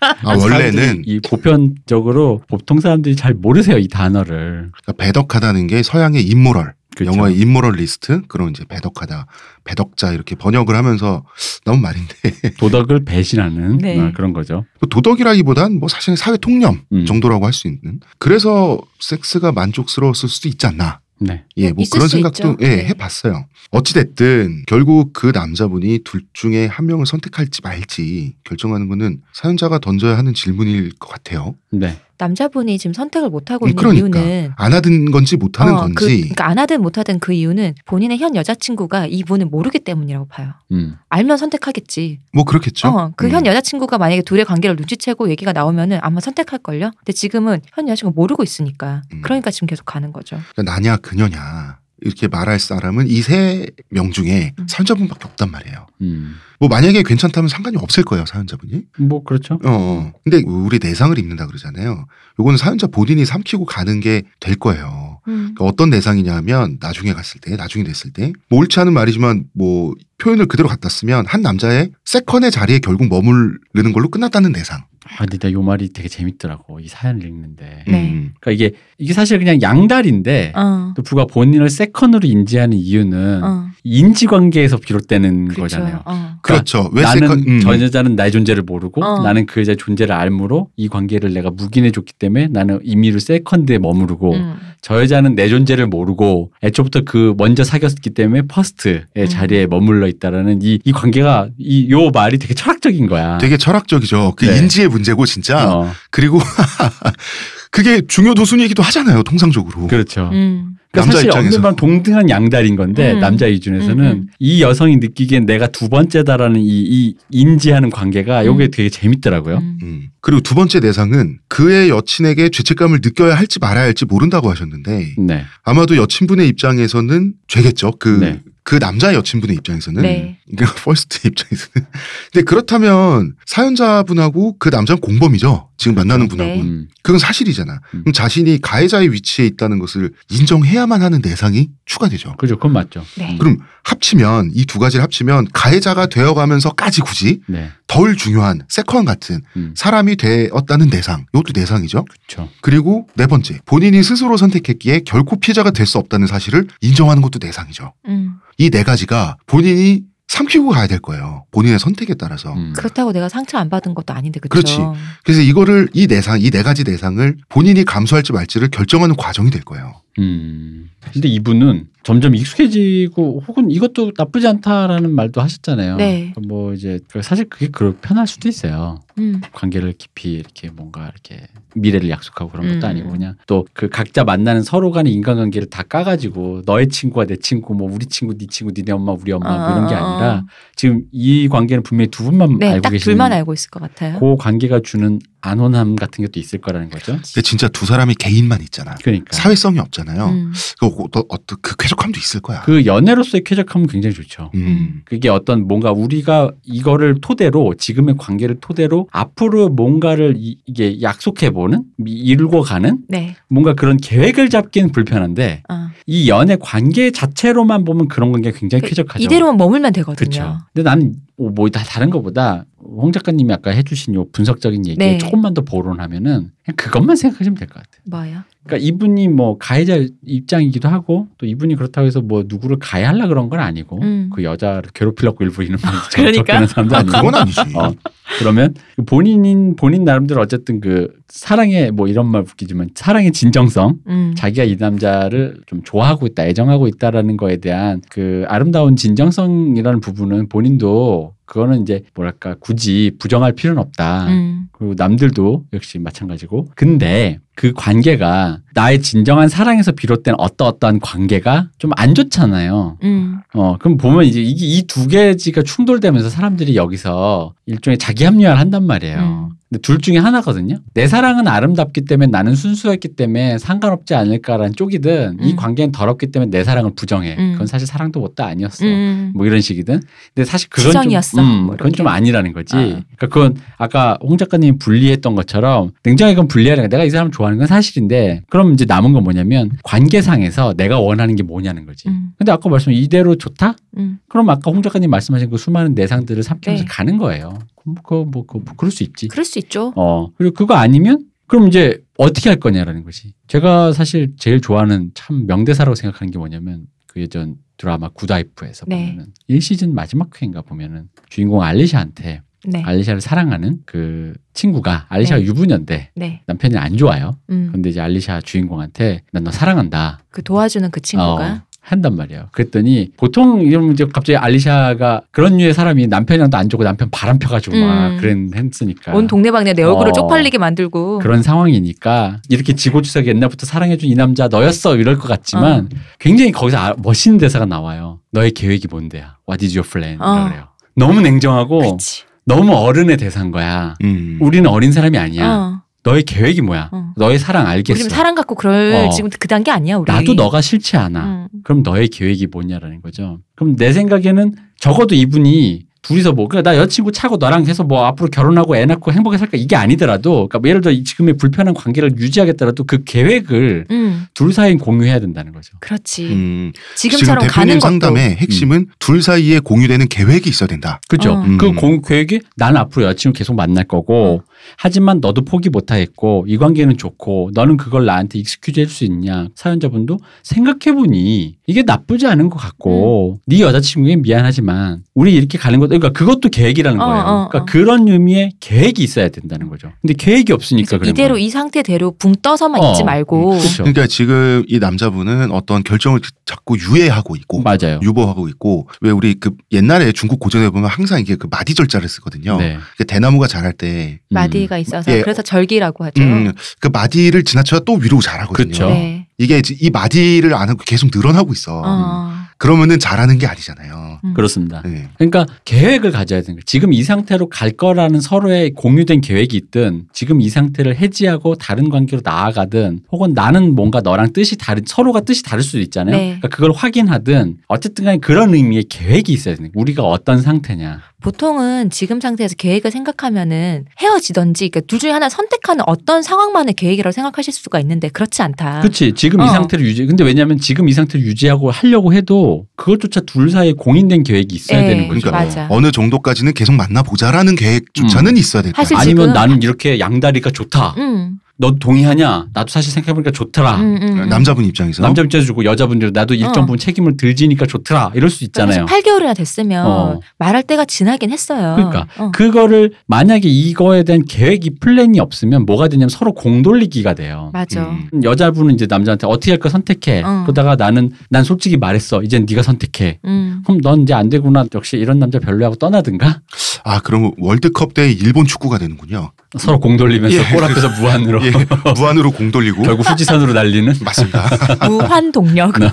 아 원래는 사람들이 이 보편적으로 보통 사람들이 잘 모르세요 이 단어를. 그러니까 배덕하다는 게 서양의 인모럴, 그렇죠. 영어의 인모럴리스트 그런 이제 배덕하다, 배덕자 이렇게 번역을 하면서 나온 말인데 *laughs* 도덕을 배신하는 네. 어, 그런 거죠. 도덕이라기보단 뭐 사실은 사회 통념 음. 정도라고 할 수 있는. 그래서 섹스가 만족스러웠을 수도 있지 않나. 네. 예, 뭐 그런 수 생각도. 예, 네. 해봤어요. 어찌됐든 결국 그 남자분이 둘 중에 한 명을 선택할지 말지 결정하는 거는 사연자가 던져야 하는 질문일 것 같아요. 네. 남자분이 지금 선택을 못 하고 음, 있는 그러니까 이유는 안 하든 건지 못 하는 어, 그, 건지. 그러니까 안 하든 못 하든 그 이유는 본인의 현 여자친구가 이분을 모르기 때문이라고 봐요. 음. 알면 선택하겠지. 뭐 그렇겠죠. 어, 그현 음. 여자친구가 만약에 둘의 관계를 눈치채고 얘기가 나오면은 아마 선택할 걸요? 근데 지금은 현 여자친구가 모르고 있으니까. 음. 그러니까 지금 계속 가는 거죠. 그러니까 나냐 그녀냐 이렇게 말할 사람은 이 세 명 중에 음. 사연자분밖에 없단 말이에요. 음. 뭐 만약에 괜찮다면 상관이 없을 거예요 사연자분이. 뭐 그렇죠. 어, 어. 근데 우리 내상을 입는다 그러잖아요. 요거는 사연자 본인이 삼키고 가는 게 될 거예요. 음. 그러니까 어떤 내상이냐면 나중에 갔을 때, 나중에 됐을 때, 뭐 옳지 않은 말이지만 뭐 표현을 그대로 갖다 쓰면 한 남자의 세컨의 자리에 결국 머무르는 걸로 끝났다는 내상. 아, 근데 나 요 말이 되게 재밌더라고 이 사연을 읽는데. 네. 음. 그러니까 이게 이게 사실 그냥 양다리인데 어. 또 부가 본인을 세컨으로 인지하는 이유는 어. 인지 관계에서 비롯되는 그렇죠. 거잖아요. 어. 그렇죠. 왜 나는 세컨? 음. 저 여자는 나의 존재를 모르고 어. 나는 그 여자의 존재를 알므로 이 관계를 내가 묵인해 줬기 때문에 나는 임의로 세컨드에 머무르고 음. 저 여자는 내 존재를 모르고 애초부터 그 먼저 사귀었기 때문에 퍼스트의 음. 자리에 머물러 있다라는 이, 이 관계가 이 요 말이 되게 철학적인 거야. 되게 철학적이죠. 그 네. 인지의 문제고 진짜. 어, 그리고 *laughs* 그게 중요도순이기도 하잖아요. 통상적으로. 그렇죠. 음. 그러니까 남자 사실 입장에서. 어느 말 동등한 양다리인 건데 음. 남자 기준에서는 음, 음. 이 여성이 느끼기엔 내가 두 번째다라는 이, 이 인지하는 관계가 요게 음. 되게 재밌더라고요. 음. 음. 그리고 두 번째 내상은 그의 여친에게 죄책감을 느껴야 할지 말아야 할지 모른다고 하셨는데 네. 아마도 여친분의 입장에서는 죄겠죠. 그, 네. 그 남자의 여친분의 입장에서는. 네. 그러니까 *laughs* 퍼스트 입장에서는. 근데 그렇다면 사연자분하고 그 남자는 공범이죠. 지금 만나는 분하고. 네. 음. 그건 사실이잖아. 음. 그럼 자신이 가해자의 위치에 있다는 것을 인정해야만 하는 내상이 추가되죠. 그죠. 그건 맞죠. 네. 그럼 합치면 이 두 가지를 합치면 가해자가 되어가면서까지 굳이 네. 덜 중요한 세컨 같은 음. 사람이 되었다는 내상. 이것도 내상이죠. 그렇죠. 그리고 네 번째, 본인이 스스로 선택했기에 결코 피해자가 될 수 없다는 사실을 인정하는 것도 내상이죠. 음. 이 네 가지가 본인이 삼키고 가야 될 거예요. 본인의 선택에 따라서. 음. 그렇다고 내가 상처 안 받은 것도 아닌데 그렇죠. 그렇지. 그래서 이거를 이 내상, 이 네 가지 내상을 본인이 감수할지 말지를 결정하는 과정이 될 거예요. 음. 근데 이분은 점점 익숙해지고 혹은 이것도 나쁘지 않다라는 말도 하셨잖아요. 네. 뭐 이제 그 사실 그게 그렇 편할 수도 있어요. 음. 관계를 깊이 이렇게 뭔가 이렇게 미래를 약속하고 그런 것도 음. 아니고 그냥 또 그 각자 만나는 서로 간의 인간관계를 다 까가지고 너의 친구가 내 친구 뭐 우리 친구 네 친구 니네 엄마 우리 엄마 뭐 이런 게 어. 아니라 지금 이 관계는 분명히 두 분만 네, 알고 딱 계시는 둘만 알고 있을 것 같아요. 그 관계가 주는 안온함 같은 것도 있을 거라는 거죠. 근데 진짜 두 사람이 개인만 있잖아. 그러니까 사회성이 없잖아요. 음. 그 어떤 그 쾌적함도 있을 거야. 그 연애로서의 쾌적함은 굉장히 좋죠. 음. 그게 어떤 뭔가 우리가 이거를 토대로 지금의 관계를 토대로 앞으로 뭔가를 이, 게 약속해 보는 이루고 가는 네. 뭔가 그런 계획을 잡기는 불편한데 어. 이 연애 관계 자체로만 보면 그런 관계가 굉장히 쾌적하죠. 그러니까 이대로만 머물면 되거든요. 그렇죠. 근데 나는 뭐다 다른 것보다 홍 작가님이 아까 해주신 요 분석적인 얘기에 네. 조금만 더 보론하면 그냥 그것만 생각하시면 될 것 같아요. 뭐요? 그러니까 이분이 뭐 가해자 입장이기도 하고 또 이분이 그렇다고 해서 뭐 누구를 가해하려 그런 건 아니고 음. 그 여자를 괴롭히려고 말 *laughs* 그러니까. 사람도 아, 아니고 그건 아니지. 어, 그러면 그 본인인 본인 나름대로 어쨌든 그 사랑의 뭐 이런 말 웃기지만 사랑의 진정성 음. 자기가 이 남자를 좀 좋아하고 있다 애정하고 있다라는 거에 대한 그 아름다운 진정성이라는 부분은 본인도 그거는 이제 뭐랄까 굳이 부정할 필요는 없다. 음. 그리고 남들도 역시 마찬가지고. 근데 그 관계가 나의 진정한 사랑에서 비롯된 어떠 어떠한 관계가 좀 안 좋잖아요. 음. 어, 그럼 보면 이제 이게 이 두 개지가 충돌되면서 사람들이 여기서 일종의 자기 합리화를 한단 말이에요. 음. 근데 둘 중에 하나거든요. 내 사랑은 아름답기 때문에 나는 순수했기 때문에 상관없지 않을까라는 쪽이든 이 음. 관계는 더럽기 때문에 내 사랑을 부정해. 음. 그건 사실 사랑도 못다 아니었어. 음. 뭐 이런 식이든. 근데 사실 그건 지정이었어. 좀, 음, 뭐 그건. 좀 아니라는 거지. 아. 그러니까 그건 아까 홍 작가님이 분리했던 것처럼 냉정하게 그건 분리하는 거야. 내가 이 사람 좋아 하는 건 사실인데 그럼 이제 남은 건 뭐냐면 관계상에서 내가 원하는 게 뭐냐는 거지. 음. 근데 아까 말씀 이대로 좋다? 음. 그럼 아까 홍 작가님 말씀하신 그 수많은 내상들을 삼키면서 네. 가는 거예요. 그럼 뭐, 그, 뭐, 그, 그럴 수 있지. 그럴 수 있죠. 어. 그리고 그거 아니면 그럼 이제 어떻게 할 거냐라는 거지. 제가 사실 제일 좋아하는 참 명대사라고 생각하는 게 뭐냐면 그 예전 드라마 굿와이프에서 네. 보면은 1시즌 마지막 회인가 보면은 주인공 알리샤한테 네. 알리샤를 사랑하는 그 친구가 알리샤가 네. 유부녀인데 네. 남편이 안 좋아요. 음. 근데 이제 알리샤 주인공한테 난 너 사랑한다. 그 도와주는 그 친구가 어, 한단 말이에요. 그랬더니 보통 이러면 이제 갑자기 알리샤가 그런 류의 사람이 남편이랑도 안 좋고 남편 바람 펴가지고 막 음. 그런 했으니까 온 동네방네 내 얼굴을 어. 쪽팔리게 만들고 그런 상황이니까 이렇게 지고지석에 옛날부터 사랑해준 이 남자 너였어 이럴 것 같지만 어. 굉장히 거기서 아- 멋있는 대사가 나와요. 너의 계획이 뭔데야? What is your plan? 어. 이라 그래요. 너무 냉정하고 그치. 너무 어른의 대사인 거야. 음. 우리는 어린 사람이 아니야. 어. 너의 계획이 뭐야? 어. 너의 사랑 알겠어. 우리 사랑 갖고 그럴 어. 지금 그 단계 아니야 우리. 나도 너가 싫지 않아. 음. 그럼 너의 계획이 뭐냐라는 거죠. 그럼 내 생각에는 적어도 이분이 둘이서 뭐, 그러니까 나 여자친구 차고 너랑 해서 뭐 앞으로 결혼하고 애 낳고 행복하게 살까 이게 아니더라도, 그러니까 뭐 예를 들어 이 지금의 불편한 관계를 유지하겠더라도 그 계획을 음. 둘 사이에 공유해야 된다는 거죠. 그렇지. 음. 지금 지금처럼 가는 대표님 것도 상담의 핵심은 둘 사이에 공유되는 계획이 있어야 된다. 그죠? 어. 그 음. 공, 계획이 나는 앞으로 여자친구 계속 만날 거고, 하지만 너도 포기 못 하겠고, 이 관계는 좋고, 너는 그걸 나한테 excuse 할 수 있냐. 사연자분도 생각해보니 이게 나쁘지 않은 것 같고, 네 여자친구에게 미안하지만, 우리 이렇게 가는 것도, 그러니까 그것도 계획이라는 어, 거예요. 어, 그러니까 어. 그런 의미의 계획이 있어야 된다는 거죠. 근데 계획이 없으니까 그래서 이대로. 이 상태대로 붕 떠서만 어. 있지 말고 그렇죠. 그러니까 지금 이 남자분은 어떤 결정을 자꾸 유예하고 있고 맞아요. 유보하고 있고 왜 우리 그 옛날에 중국 고전에 보면 항상 이게 그 마디 절자를 쓰거든요. 네. 그 대나무가 자랄 때그 마디가 있어서 예. 그래서 절기라고 하죠. 음, 그 마디를 지나쳐야 또 위로 자라거든요. 그쵸. 네. 이게 이 마디를 안 하고 계속 늘어나고 있어. 어. 그러면은 잘하는 게 아니잖아요. 음. 그렇습니다. 네. 그러니까 계획을 가져야 되는 거예요. 지금 이 상태로 갈 거라는 서로의 공유된 계획이 있든 지금 이 상태를 해지하고 다른 관계로 나아가든 혹은 나는 뭔가 너랑 뜻이 다른 서로가 뜻이 다를 수도 있잖아요. 네. 그러니까 그걸 확인하든 어쨌든 간에 그런 의미의 계획이 있어야 되는 거예요. 우리가 어떤 상태냐. 보통은 지금 상태에서 계획을 생각하면은 헤어지던지 그러니까 둘 중에 하나 선택하는 어떤 상황만의 계획이라고 생각하실 수가 있는데 그렇지 않다. 그렇지. 지금 이 어. 상태를 유지. 근데 왜냐하면 지금 이 상태를 유지하고 하려고 해도 그것조차 둘 사이에 공인된 계획이 있어야 네, 되는 거죠. 그러니까 맞아. 어느 정도까지는 계속 만나보자라는 계획조차는 있어야 될 거야. 사실 아니면 나는 이렇게 양다리가 좋다. 음. 너 동의하냐? 나도 사실 생각해보니까 좋더라. 음, 음, 음. 남자분 입장에서 남자 입장에서 주고 여자분들 나도 일정 어. 부분 책임을 들지니까 좋더라. 이럴 수 있잖아요. 8개월이나 됐으면 어. 말할 때가 지나긴 했어요. 그러니까 어. 그거를 만약에 이거에 대한 계획이 플랜이 없으면 뭐가 되냐면 서로 공돌리기가 돼요. 맞아. 음. 여자분은 이제 남자한테 어떻게 할거 선택해. 어. 그러다가 나는 난 솔직히 말했어. 이젠 네가 선택해. 음. 그럼 넌 이제 안 되구나. 역시 이런 남자 별로하고 떠나든가. 아 그럼 월드컵 때 일본 축구가 되는군요. 서로 공 돌리면서 예. 골 앞에서 무한으로 예, 무한으로 공 돌리고 결국 후지선으로 날리는. 맞습니다. *laughs* 무한 동력. 네.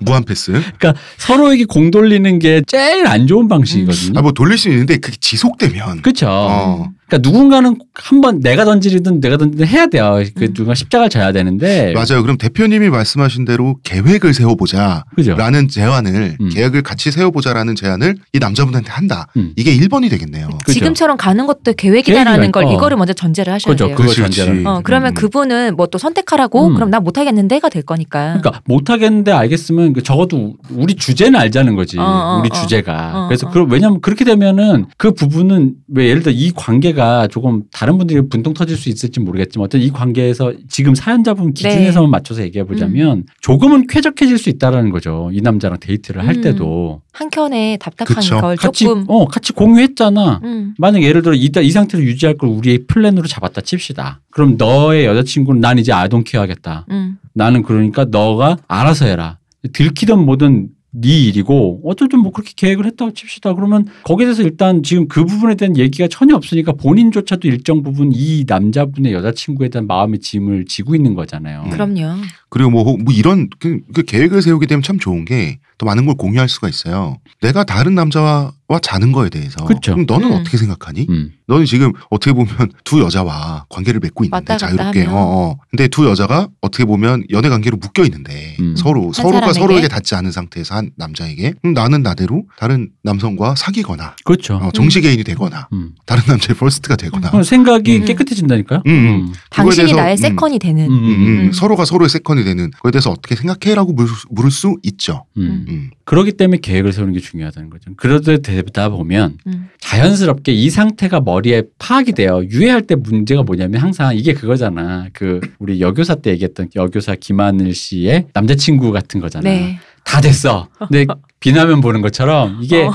무한 패스. 그러니까 서로에게 공 돌리는 게 제일 안 좋은 방식이거든요. 아 뭐 돌릴 수 있는데 그게 지속되면 그렇죠. 어. 그러니까 누군가는 한번 내가 던지든 내가 던지든 해야 돼요. 그 음. 누가 십자가를 져야 되는데. 맞아요. 그럼 대표님이 말씀하신 대로 계획을 세워보자. 그죠. 라는 제안을 음. 계획을 같이 세워보자라는 제안을 이 남자분한테 한다. 음. 이게 1번이 되겠네요. 그죠. 지금처럼 가는 것도 계획이다라는. 걸 이거를 먼저 전제를 하셔야 그죠. 돼요. 전제로. 그렇지. 어, 그러면 음. 그분은 뭐 또 선택하라고 음. 그럼 나 못하겠는데가 될 거니까. 그러니까 못하겠는데 알겠으면 그 적어도 우리 주제는 알자는 거지. 어, 어, 우리 어. 주제가. 어, 그래서 어. 그, 왜냐면 그렇게 되면은 그 부분은 왜 예를 들어 이 관계가 조금 다른 분들이 분통 터질 수 있을지 모르겠지만 어떤 이 관계에서 지금 사연자분 기준에서만 맞춰서 얘기해 보자면 조금은 쾌적해질 수 있다라는 거죠. 이 남자랑 데이트를 할 음. 때도 한켠에 답답한 그쵸. 걸 같이 조금. 어 같이 공유했잖아. 음. 만약 예를 들어 이, 이 상태로 유지할 걸 우리의 플랜으로 잡았다 칩시다. 그럼 너의 여자친구는 난 이제 아동 케어 하겠다. 음. 나는 그러니까 너가 알아서 해라. 들키든 뭐든 네 일이고 어쨌든 뭐 그렇게 계획을 했다고 칩시다. 그러면 거기에 대해서 일단 지금 그 부분에 대한 얘기가 전혀 없으니까 본인조차도 일정 부분 이 남자분의 여자친구에 대한 마음의 짐을 지고 있는 거잖아요. 음. 그럼요. 그리고 뭐, 뭐 이런 그, 그 계획을 세우게 되면 참 좋은 게 더 많은 걸 공유할 수가 있어요. 내가 다른 남자와 자는 거에 대해서. 그쵸. 럼 너는 음. 어떻게 생각하니? 음. 너는 지금 어떻게 보면 두 여자와 관계를 맺고 있는데 자유롭게. 어, 어. 근데 두 여자가 어떻게 보면 연애 관계로 묶여 있는데 음. 서로 서로가 사람에게? 서로에게 닿지 않은 상태에서 한 남자에게 그럼 나는 나대로 다른 남성과 사귀거나 그렇죠. 어, 정식 애인이 되거나 음. 다른 남자의 first가 되거나 그럼 생각이 음. 깨끗해진다니까요. 음, 음. 당신이 대해서, 나의 음. second가 되는. 음, 음, 음. 음. 서로가 서로의 second가 되는 거에 대해서 어떻게 생각해라고 물을, 수- 물을 수 있죠. 음. 음. 그렇기 때문에 계획을 세우는 게 중요하다는 거죠. 그러다 되다 보면 음. 자연스럽게 이 상태가 머리에 파악이 돼요. 유해할 때 문제가 뭐냐면 항상 이게 그거잖아. 그 우리 여교사 때 얘기했던 여교사 김하늘 씨의 남자친구 같은 거잖아. 네. 다 됐어. 근데 비나면 보는 것처럼 이게 어,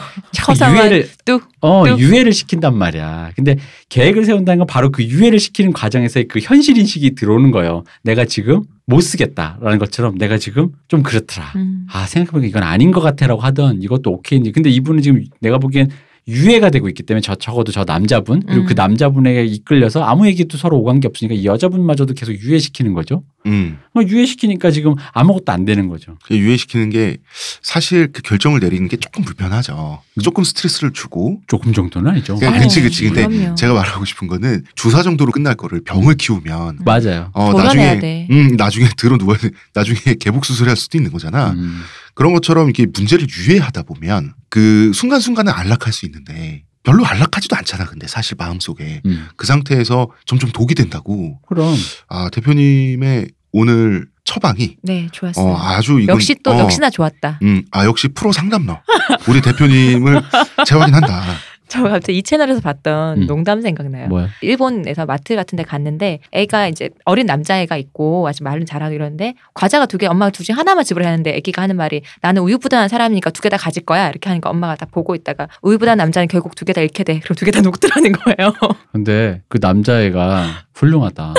유해를 뚝. 어 뚝. 유해를 시킨단 말이야. 근데 계획을 세운다는 건 바로 그 유해를 시키는 과정에서의 그 현실 인식이 들어오는 거예요. 내가 지금 못 쓰겠다라는 것처럼 내가 지금 좀 그렇더라. 음. 아 생각해보니까 이건 아닌 것 같아라고 하던 이것도 오케이인지 근데 이분은 지금 내가 보기엔 유해가 되고 있기 때문에 저 적어도 저 남자분 그리고 음. 그 남자분에게 이끌려서 아무 얘기도 서로 오간 게 없으니까 이 여자분마저도 계속 유해시키는 거죠. 음. 뭐 유해시키니까 지금 아무것도 안 되는 거죠. 그 유예시키는 게 사실 그 결정을 내리는 게 조금 불편하죠. 조금 스트레스를 주고. 조금 정도는 아니죠. 아유, 그치 그치. 근데 그럼요. 제가 말하고 싶은 거는 주사 정도로 끝날 거를 병을 키우면 맞아요. 어 나중에 돼. 음 나중에 *laughs* 들어 누워 나중에 개복 수술할 수도 있는 거잖아. 음. 그런 것처럼 이게 문제를 유예하다 보면 그 순간순간은 안락할 수 있는데 별로 안락하지도 않잖아. 근데 사실 마음속에 음. 그 상태에서 점점 독이 된다고. 그럼 아 대표님의 오늘 처방이 네, 좋았어요. 어 아주 이건 역시 또 어, 역시나 좋았다. 음, 아 역시 프로 상담러 우리 대표님을 *laughs* 재확인한다. 저 갑자기 이 채널에서 봤던 음. 농담 생각나요. 뭐야? 일본에서 마트 같은 데 갔는데 애가 이제 어린 남자애가 있고 아직 말은 잘하고 이러는데 과자가 두 개 엄마가 둘 중에 하나만 집으려 하는데 애기가 하는 말이 나는 우유부단한 사람이니까 두 개 다 가질 거야 이렇게 하니까 엄마가 다 보고 있다가 우유부단한 남자는 결국 두 개 다 잃게 돼 그럼 두개 다 녹더라는 거예요 *laughs* 근데 그 남자애가 훌륭하다.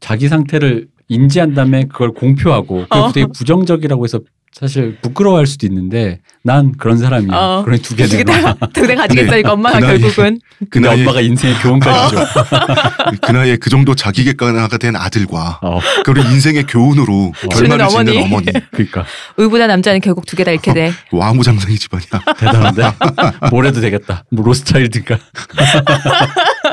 자기 상태를 인지한 다음에 그걸 공표하고 어. 되게 부정적이라고 해서 사실 부끄러워할 수도 있는데 난 그런 사람이야. 어. 그러니 두개두개 내놔. 다두개 가지겠어 네. 이거 엄마가 그 결국은 그 근데 나이에 엄마가 인생의 교훈까지 줘. 그 나이에 그 정도 자기 객관화가 된 아들과 어, 그리고 인생의 교훈으로 결말을 주는 짓는 어머니. 어머니 그러니까 우유부단한 남자는 결국 두 개다 잃게 돼 와무장성의 집안이야. 대단한데 뭘 해도 되겠다. 뭐 로스차일드인가. *laughs*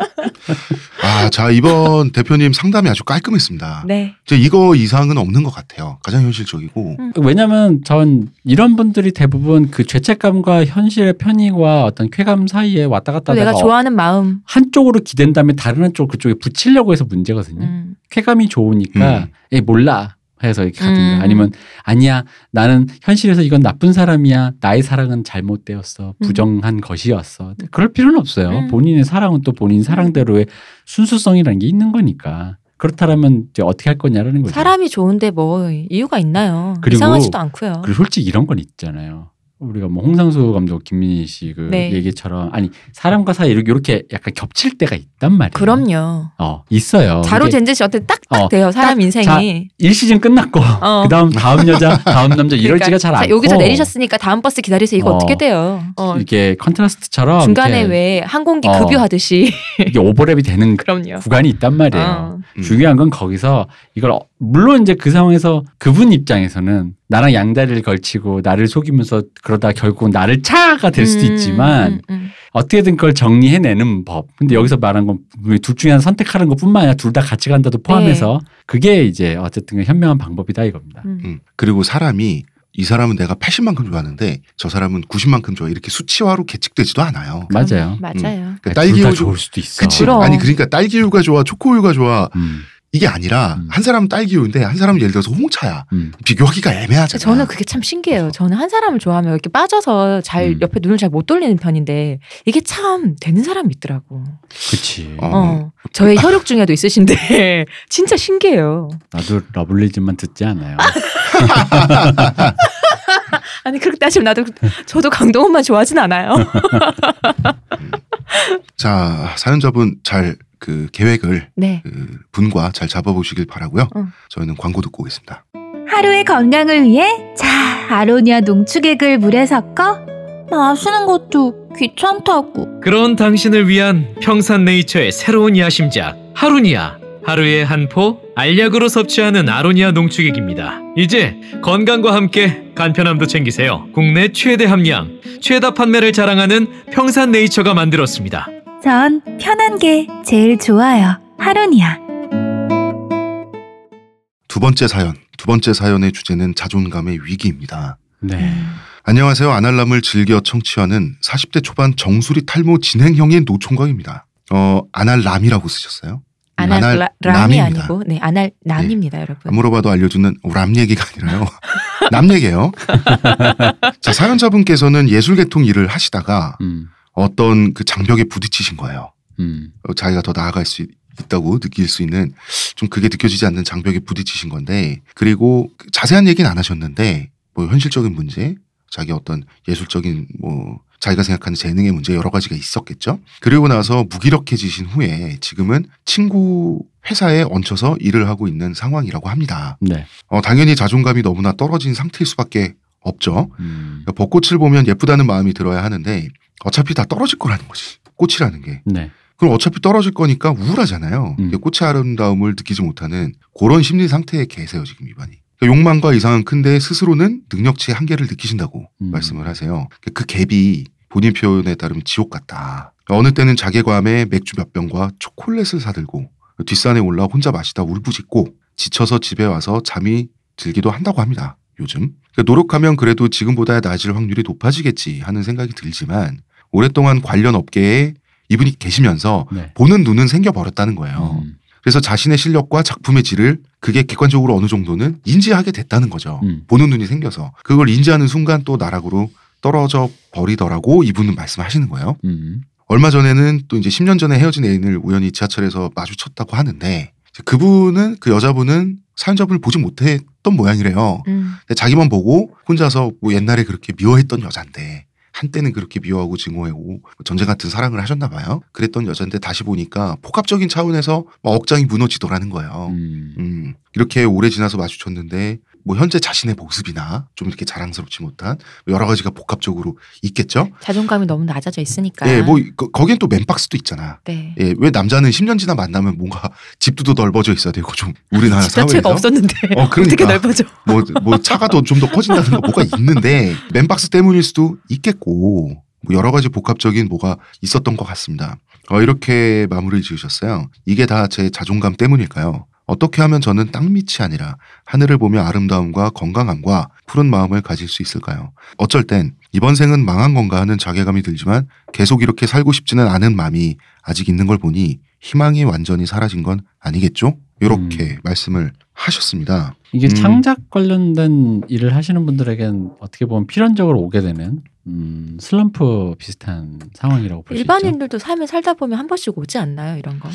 아, 자 이번 대표님 상담이 아주 깔끔했습니다. 네. 이제 이거 이상은 없는 것 같아요. 가장 현실적이고. 음. 왜냐면 전 이런 분들이 대부분 그 죄책감과 현실의 편의와 어떤 쾌감 사이에 왔다 갔다 또 내가 좋아하는 마음 한쪽으로 기댄 다음에 다른 한쪽 그쪽에 붙이려고 해서 문제거든요. 음. 쾌감이 좋으니까 음. 에 몰라 해서 이렇게 가든가 음. 아니면 아니야 나는 현실에서 이건 나쁜 사람이야 나의 사랑은 잘못되었어 부정한 것이었어 그럴 필요는 없어요 음. 본인의 사랑은 또 본인 사랑대로의 순수성이라는 게 있는 거니까 그렇다면 이제 어떻게 할 거냐라는 거죠. 사람이 좋은데 뭐 이유가 있나요? 그리고- 이상하지도 않고요. 그리고 솔직히 이런 건 있잖아요. 우리가 뭐 홍상수 감독, 김민희 씨 그 네. 얘기처럼 아니 사람과 사이 이렇게 이렇게 약간 겹칠 때가 있단 말이에요. 그럼요. 어 있어요. 자로 듯이 어떻게 딱딱 어, 돼요 사람 딱 인생이. 1시즌 끝났고 어. *laughs* 그다음 다음 여자, 다음 남자 이럴지가 그러니까 잘 자, 않고 여기서 내리셨으니까 다음 버스 기다리세요. 이거 어. 어. 떻게 돼요? 어, 이게 contrast처럼 중간에 이렇게 왜 항공기 어. 급유하듯이 이게 오버랩이 되는 *laughs* 그럼요. 구간이 있단 말이에요. 어. 음. 중요한 건 거기서 이걸 어- 물론 이제 그 상황에서 그분 입장에서는 나랑 양다리를 걸치고 나를 속이면서 그러다 결국 나를 차가 될 수도 음, 있지만 음, 음. 어떻게든 그걸 정리해내는 법. 근데 여기서 말한 건 둘 중에 하나 선택하는 것뿐만 아니라 둘 다 같이 간다도 포함해서 그게 이제 어쨌든 현명한 방법이다 이겁니다. 음. 음. 그리고 사람이 이 사람은 내가 80만큼 좋아하는데 저 사람은 90만큼 좋아 이렇게 수치화로 계측되지도 않아요. 맞아요. 맞아요. 그러니까 다 좋을 수도 있어. 그치. 그럼. 아니 그러니까 딸기우유가 좋아, 초코우유가 좋아 음, 이게 아니라 음. 한 사람은 딸기우유인데 한 사람은 예를 들어서 홍차야. 음. 비교하기가 애매하잖아. 저는 그게 참 신기해요. 저는 한 사람을 좋아하면 이렇게 빠져서 잘 음. 옆에 눈을 잘 못 돌리는 편인데 이게 참 되는 사람이 있더라고. 그치. 어. 어. 저의 혈육 중에도 있으신데 *laughs* 진짜 신기해요. 나도 러블리즈만 듣지 않아요. *laughs* 아니 그렇게 따지면 나도 저도 강동원만 좋아하진 않아요. *laughs* 자 사연자분 잘 그 계획을 네. 그 분과 잘 잡아보시길 바라고요. 응. 저희는 광고 듣고 오겠습니다. 하루의 건강을 위해 자 아로니아 농축액을 물에 섞어 마시는 것도 귀찮다고 그런 당신을 위한 평산네이처의 새로운 야심작 하루니아 하루에 한 포 알약으로 섭취하는 아로니아 농축액입니다. 이제 건강과 함께 간편함도 챙기세요. 국내 최대 함량, 최다 판매를 자랑하는 평산네이처가 만들었습니다. 전 편한 게 제일 좋아요 하루니아 두 번째 사연. 두 번째 사연의 주제는 자존감의 위기입니다. 네. 안녕하세요. 아날람을 즐겨 청취하는 40대 초반 정수리 탈모 진행형의 노총각입니다. 어, 아날람이라고 쓰셨어요? 아날 아날 라- 람이 남입니다. 아니고 네 아날 남입니다, 여러분. 안 물어봐도 알려주는 람 얘기가 아니라요. *laughs* 남 얘기예요. *laughs* 자, 사연자분께서는 예술계통 일을 하시다가 음, 어떤 그 장벽에 부딪히신 거예요. 음, 어, 자기가 더 나아갈 수 있다고 느낄 수 있는 좀 그게 느껴지지 않는 장벽에 부딪히신 건데 그리고 그 자세한 얘기는 안 하셨는데 뭐 현실적인 문제 자기 어떤 예술적인 뭐 자기가 생각하는 재능의 문제 여러 가지가 있었겠죠. 그리고 나서 무기력해지신 후에 지금은 친구 회사에 얹혀서 일을 하고 있는 상황이라고 합니다. 네. 어, 당연히 자존감이 너무나 떨어진 상태일 수밖에 없죠. 음, 그러니까 벚꽃을 보면 예쁘다는 마음이 들어야 하는데 어차피 다 떨어질 거라는 거지. 꽃이라는 게. 네. 그럼 어차피 떨어질 거니까 우울하잖아요. 음. 이게 꽃의 아름다움을 느끼지 못하는 그런 심리 상태에 계세요 지금 이반이. 그러니까 욕망과 이상은 큰데 스스로는 능력치의 한계를 느끼신다고 음. 말씀을 하세요. 그 갭이 본인 표현에 따르면 지옥 같다. 어느 때는 자괴감에 맥주 몇 병과 초콜릿을 사들고 뒷산에 올라 혼자 마시다 울부짖고 지쳐서 집에 와서 잠이 들기도 한다고 합니다. 요즘 그러니까 노력하면 그래도 지금보다 낮을 확률이 높아지겠지 하는 생각이 들지만 오랫동안 관련 업계에 이분이 계시면서 네. 보는 눈은 생겨버렸다는 거예요. 음, 그래서 자신의 실력과 작품의 질을 그게 객관적으로 어느 정도는 인지하게 됐다는 거죠. 음. 보는 눈이 생겨서 그걸 인지하는 순간 또 나락으로 떨어져 버리더라고 이분은 말씀하시는 거예요. 음, 얼마 전에는 또 이제 10년 전에 헤어진 애인을 우연히 지하철에서 마주쳤다고 하는데 그분은 그 여자분은 사연자분을 보지 못했던 모양이래요. 음. 근데 자기만 보고 혼자서 뭐 옛날에 그렇게 미워했던 여잔데 한때는 그렇게 미워하고 증오하고 전쟁 같은 사랑을 하셨나 봐요. 그랬던 여잔데 다시 보니까 폭압적인 차원에서 막 억장이 무너지더라는 거예요. 음, 음, 이렇게 오래 지나서 마주쳤는데 뭐 현재 자신의 모습이나 좀 이렇게 자랑스럽지 못한 여러 가지가 복합적으로 있겠죠. 자존감이 너무 낮아져 있으니까. 예, 뭐 거- 거긴 또 맨박스도 있잖아. 네. 예, 왜 남자는 10년 지나 만나면 뭔가 집도 더 넓어져 있어야 되고 좀 우리나라 집 자체가 사회에서 없었는데 어, *laughs* 그러니까. 어떻게 넓어져? 뭐, 뭐 차가 더좀더 커진다는 거 뭐가 있는데 맨박스 때문일 수도 있겠고 뭐 여러 가지 복합적인 뭐가 있었던 것 같습니다. 어, 이렇게 마무리를 지으셨어요. 이게 다 제 자존감 때문일까요? 어떻게 하면 저는 땅 밑이 아니라 하늘을 보며 아름다움과 건강함과 푸른 마음을 가질 수 있을까요? 어쩔 땐 이번 생은 망한 건가 하는 자괴감이 들지만 계속 이렇게 살고 싶지는 않은 마음이 아직 있는 걸 보니 희망이 완전히 사라진 건 아니겠죠? 이렇게 말씀을 하셨습니다. 이게 음. 창작 관련된 일을 하시는 분들에겐 어떻게 보면 필연적으로 오게 되는 음, 슬럼프 비슷한 상황이라고 볼 수 있죠. 일반인들도 삶을 살다 보면 한 번씩 오지 않나요, 이런 거?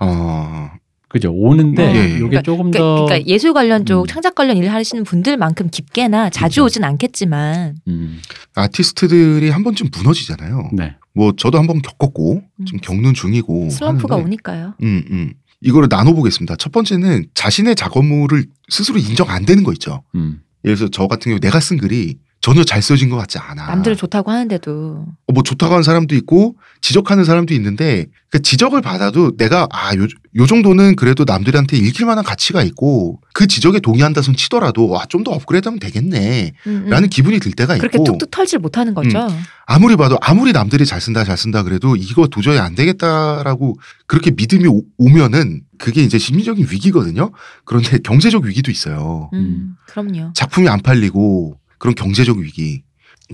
어, 그죠. 오는데 어. 예. 이게 조금 그러니까, 더 그러니까 예술 관련 쪽 음. 창작 관련 일을 하시는 분들만큼 깊게나 자주 그렇죠. 오진 않겠지만 음, 아티스트들이 한 번쯤 무너지잖아요. 네. 뭐 저도 한 번 겪었고 음. 지금 겪는 중이고 슬럼프가 하는데 오니까요. 음, 음. 이거를 나눠보겠습니다. 첫 번째는 자신의 작업물을 스스로 인정 안 되는 거 있죠. 음. 예를 들어서 저 같은 경우 내가 쓴 글이 전혀 잘 써진 것 같지 않아. 남들은 좋다고 하는데도 어, 뭐 좋다고 하는 사람도 있고 지적하는 사람도 있는데 그 지적을 받아도 내가 아요 요 정도는 그래도 남들한테 읽힐 만한 가치가 있고 그 지적에 동의한다 손 치더라도 와 좀 더 업그레이드하면 되겠네 음, 음. 라는 기분이 들 때가 그렇게 있고 툭툭 털질 못하는 거죠. 아무리 봐도 아무리 남들이 잘 쓴다 잘 쓴다 그래도 이거 도저히 안 되겠다라고 그렇게 믿음이 오, 오면은 그게 이제 심리적인 위기거든요. 그런데 경제적 위기도 있어요. 음, 그럼요. 작품이 안 팔리고 그런 경제적 위기.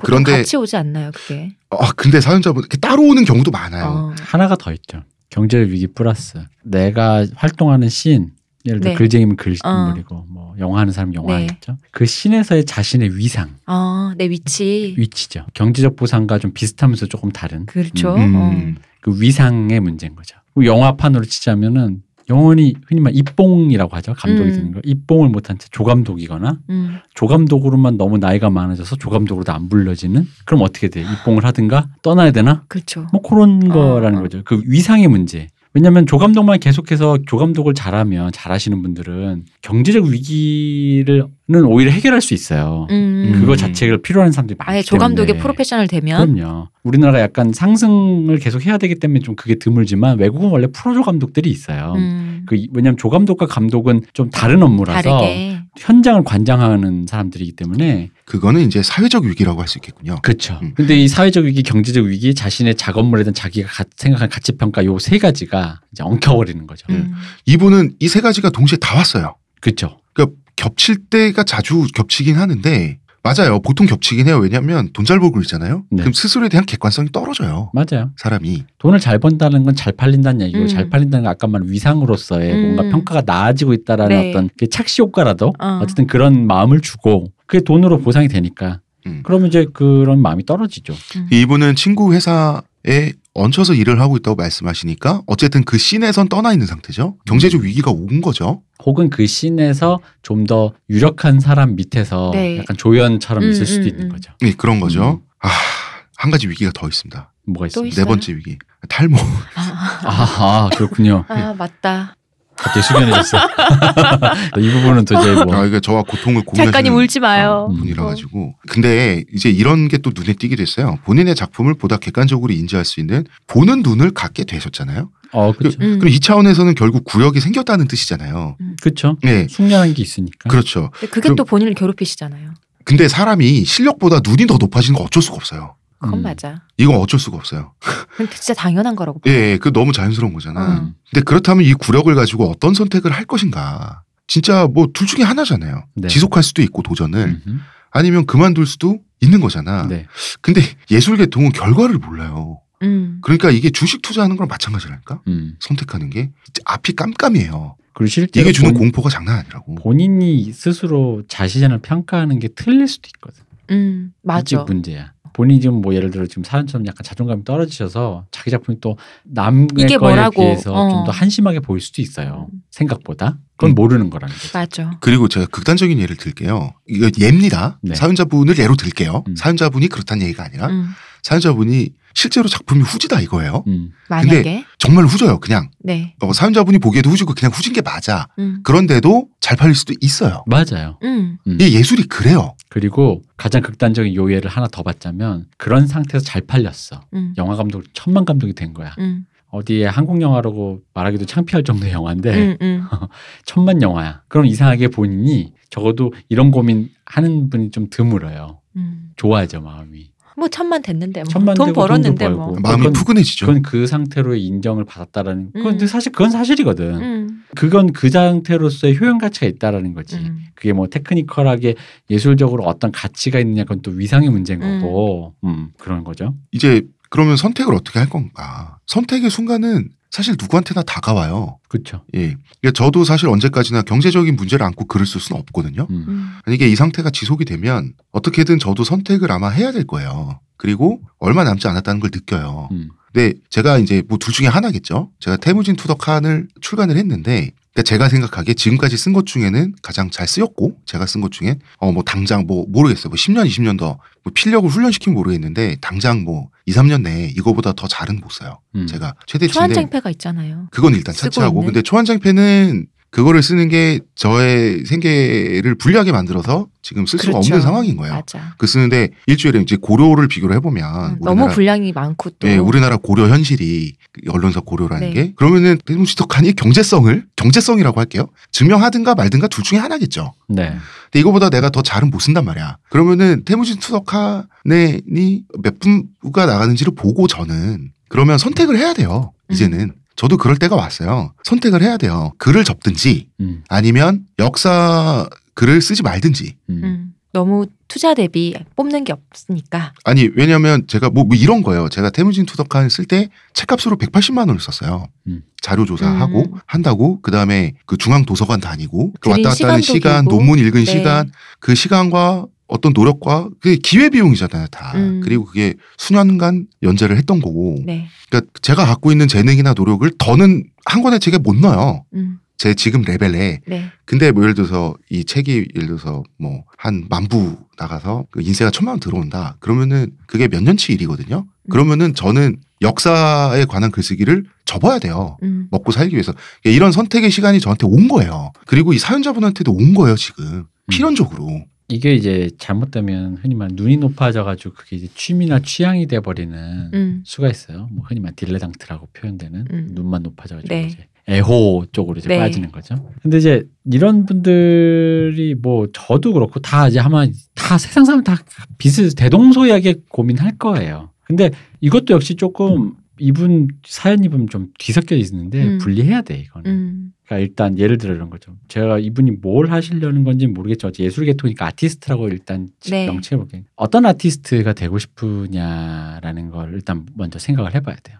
그런데 같이 오지 않나요, 그게? 아 근데 사연자분 따로 오는 경우도 많아요. 어. 하나가 더 있죠. 경제적 위기 플러스 내가 활동하는 씬 예를 들어 네. 글쟁이면 글물이고 뭐 영화하는 사람 영화 네. 그 씬에서의 자신의 위상, 어, 내 위치. 위치죠. 경제적 보상과 좀 비슷하면서 조금 다른 그렇죠. 음. 어. 그 위상의 문제인 거죠. 그리고 영화판으로 치자면은 영원히 흔히 말 입봉이라고 하죠. 감독이 음. 되는 거. 입봉을 못한 채 조감독이거나 음. 조감독으로만 너무 나이가 많아져서 조감독으로도 안 불러지는 그럼 어떻게 돼? 입봉을 하든가 떠나야 되나? 그렇죠. 뭐 그런 어, 거라는 어. 거죠. 그 위상의 문제. 왜냐하면 조감독만 계속해서 조감독을 잘하면 잘하시는 분들은 경제적 위기를 는 오히려 해결할 수 있어요. 음. 그거 자체를 필요한 사람들이 많기 아예 조 감독의 때문에. 프로페셔널 되면 그럼요. 우리나라가 약간 상승을 계속 해야 되기 때문에 좀 그게 드물지만 외국은 원래 프로 조 감독들이 있어요. 음, 그 왜냐하면 조 감독과 감독은 좀 다른 업무라서 다르게 현장을 관장하는 사람들이기 때문에 그거는 이제 사회적 위기라고 할 수 있겠군요. 그렇죠. 음. 근데 이 사회적 위기, 경제적 위기, 자신의 작업물에 대한 자기가 가- 생각하는 가치 평가 요 세 가지가 이제 엉켜버리는 거죠. 음. 이분은 이 세 가지가 동시에 다 왔어요. 그렇죠. 그러니까 겹칠 때가 자주 겹치긴 하는데 맞아요. 보통 겹치긴 해요. 왜냐하면 돈 잘 벌고 있잖아요. 네. 그럼 스스로에 대한 객관성이 떨어져요. 맞아요. 사람이. 돈을 잘 번다는 건 잘 팔린다는 얘기고 음. 잘 팔린다는 건 아까 말한 위상으로서의 음. 뭔가 평가가 나아지고 있다라는 네. 어떤 그 착시 효과라도 어. 어. 쨌든 그런 마음을 주고 그게 돈으로 보상이 되니까 음. 그러면 이제 그런 마음이 떨어지죠. 이분은 친구 회사에 얹혀서 일을 하고 있다고 말씀하시니까 어쨌든 그 scene에선 떠나 있는 상태죠. 경제적 위기가 온 거죠. 혹은 그 scene에서 좀 더 유력한 사람 밑에서 네. 약간 조연처럼 음, 있을 수도 음, 있는 음. 거죠. 네, 그런 거죠. 음. 아, 한 가지 위기가 더 있습니다. 뭐가. 있어요? 네 번째 위기. 탈모. 아, 아, 아, 그렇군요. 아, 맞다. 갑자기 숙연해졌어. *laughs* 이 부분은 도저히 뭐. 아, 이게 저와 고통을 작가님 공유하시는 울지 마요. 음. 분이라 가지고. 근데 이제 이런 게 또 눈에 띄게 됐어요. 본인의 작품을 보다 객관적으로 인지할 수 있는 보는 눈을 갖게 되셨잖아요. 어, 그렇죠. 음. 그럼 이 차원에서는 결국 구력이 생겼다는 뜻이잖아요. 그렇죠. 네. 숙련한 게 있으니까. 그렇죠. 근데 그게 그럼- 또 본인을 괴롭히시잖아요. 근데 사람이 실력보다 눈이 더 높아지는 건 어쩔 수가 없어요. 그건 음. 맞아. 이건 어쩔 수가 없어요. *laughs* 진짜 당연한 거라고. 예, 예, 그 너무 자연스러운 거잖아. 음. 근데 그렇다면 이 구력을 가지고 어떤 선택을 할 것인가. 진짜 뭐 둘 중에 하나잖아요. 네. 지속할 수도 있고 도전을 음흠. 아니면 그만둘 수도 있는 거잖아. 네. 근데 예술 계통은 결과를 몰라요. 음. 그러니까 이게 주식 투자하는 거랑 마찬가지라니까. 음. 선택하는 게 앞이 깜깜해요. 그리고 실제로 이게 주는 본, 공포가 장난 아니라고. 본인이 스스로 자신을 평가하는 게 틀릴 수도 있거든. 음. 맞아. 문제야. 본인이 지금 뭐 예를 들어 지금 사연처럼 약간 자존감이 떨어지셔서 자기 작품이 또 남의 이게 거에 뭐라고. 비해서 어. 좀더 한심하게 보일 수도 있어요. 음. 생각보다. 그건 음. 모르는 거라는 거죠. 맞아. 그리고 제가 극단적인 예를 들게요. 이거 예입니다. 네. 사연자분을 예로 들게요. 음. 사연자분이 그렇다는 얘기가 아니라 음. 사연자분이 실제로 작품이 후지다 이거예요. 음. 만약에 정말 후져요. 그냥 네. 어, 사연자분이 보기에도 후지고 그냥 후진 게 맞아. 음. 그런데도 잘 팔릴 수도 있어요. 맞아요. 음. 이 예술이 그래요. 그리고 가장 극단적인 요예를 하나 더 받자면 그런 상태에서 잘 팔렸어. 음. 영화 감독 천만 감독이 된 거야. 음. 어디에 한국 영화라고 말하기도 창피할 정도의 영화인데 음. 음. *laughs* 천만 영화야. 그럼 이상하게 본인이 적어도 이런 고민 하는 분이 좀 드물어요. 음. 좋아하죠 마음이. 뭐 천만 됐는데 뭐. 천만 돈 벌었는데 뭐. 마음이 그건- 푸근해지죠. 그건 그 상태로의 인정을 받았다라는. 그건 음. 사실 그건 사실이거든. 음. 그건 그 상태로서의 효용 가치가 있다라는 거지. 음. 그게 뭐 technical하게 예술적으로 어떤 가치가 있느냐 그건 또 위상의 문제인 음. 거고. 음, 그런 거죠. 이제 그러면 선택을 어떻게 할 건가? 선택의 순간은 사실 누구한테나 다가와요. 그렇죠. 예. 그러니까 저도 사실 언제까지나 경제적인 문제를 안고 글을 쓸 수는 없거든요. 음. 음. 만약에 이 상태가 지속이 되면 어떻게든 저도 선택을 아마 해야 될 거예요. 그리고 얼마 남지 않았다는 걸 느껴요. 음. 근데 제가 이제 뭐 둘 중에 하나겠죠. 제가 테무진 to the 칸을 출간을 했는데 그러니까 제가 생각하기에 지금까지 쓴 것 중에는 가장 잘 쓰였고 제가 쓴 것 중엔 어 뭐 당장 뭐 모르겠어요. 뭐 10년, 20년 더 뭐 필력을 훈련시키면 모르겠는데 당장 뭐 2, 3년 내에 이거보다 더 잘은 못 써요. 음. 제가 최대치인데 초한쟁패가 있잖아요. 그건 일단 차치하고? 근데 초한장패는 그거를 쓰는 게 저의 생계를 불리하게 만들어서 지금 쓸 수가 그렇죠. 없는 상황인 거예요. 맞아. 그 쓰는데 일주일에 이제 고려를 비교를 해보면 음, 너무 분량이 많고 또 예, 우리나라 고려 현실이 그 언론사 고려라는 네. 게 그러면은 대무시덕한이 경제성을 경제성이라고 할게요. 증명하든가 말든가 둘 중에 하나겠죠. 네. 근데 이거보다 내가 더 잘은 못 쓴단 말이야. 그러면은 태무진 투덕한이 몇 분가 나가는지를 보고 저는 그러면 선택을 해야 돼요. 음. 이제는 저도 그럴 때가 왔어요. 선택을 해야 돼요. 글을 접든지 음. 아니면 역사 글을 쓰지 말든지. 음. 음, 너무 투자 대비 뽑는 게 없으니까. 아니 왜냐면 제가 뭐, 뭐 이런 거예요. 제가 태무진 투덕한 쓸 때 책값으로 180만 원을 썼어요. 음. 자료 조사하고 음. 한다고 그 다음에 그 중앙 도서관 다니고 그 왔다 갔다 하는 시간, 길고. 논문 읽은 네. 시간, 그 시간과 어떤 노력과 그게 기회 비용이잖아요 다. 음. 그리고 그게 수년간 연재를 했던 거고. 네. 그러니까 제가 갖고 있는 재능이나 노력을 더는 한 권의 책에 못 넣어요. 음, 제 지금 레벨에. 네. 근데 뭐 예를 들어서 이 책이 예를 들어서 뭐 한 만부 나가서 그 인세가 천만 원 들어온다. 그러면은 그게 몇 년치 일이거든요. 그러면은 저는 역사에 관한 글쓰기를 접어야 돼요. 음, 먹고 살기 위해서 이런 선택의 시간이 저한테 온 거예요. 그리고 이 사연자분한테도 온 거예요 지금 필연적으로. 이게 이제 잘못되면 흔히 말 눈이 높아져가지고 그게 이제 취미나 취향이 돼버리는 음, 수가 있어요. 뭐 흔히 말 딜레당트라고 표현되는 음. 눈만 높아져가지고 네. 이제 애호 쪽으로 이제 네. 빠지는 거죠. 근데 이제 이런 분들이 뭐 저도 그렇고 다 이제 아마 다 세상 사람 다 비슷 대동소이하게 고민할 거예요. 근데 이것도 역시 조금 이분 사연 입으면 좀 뒤섞여 있는데 음. 분리해야 돼 이거는. 음, 그러니까 일단 예를 들어 이런 거죠. 제가 이분이 뭘 하시려는 건지 모르겠죠. 예술 계통이니까 아티스트라고 일단 네. 명칭해 볼게요. 어떤 아티스트가 되고 싶으냐라는 걸 일단 먼저 생각을 해봐야 돼요.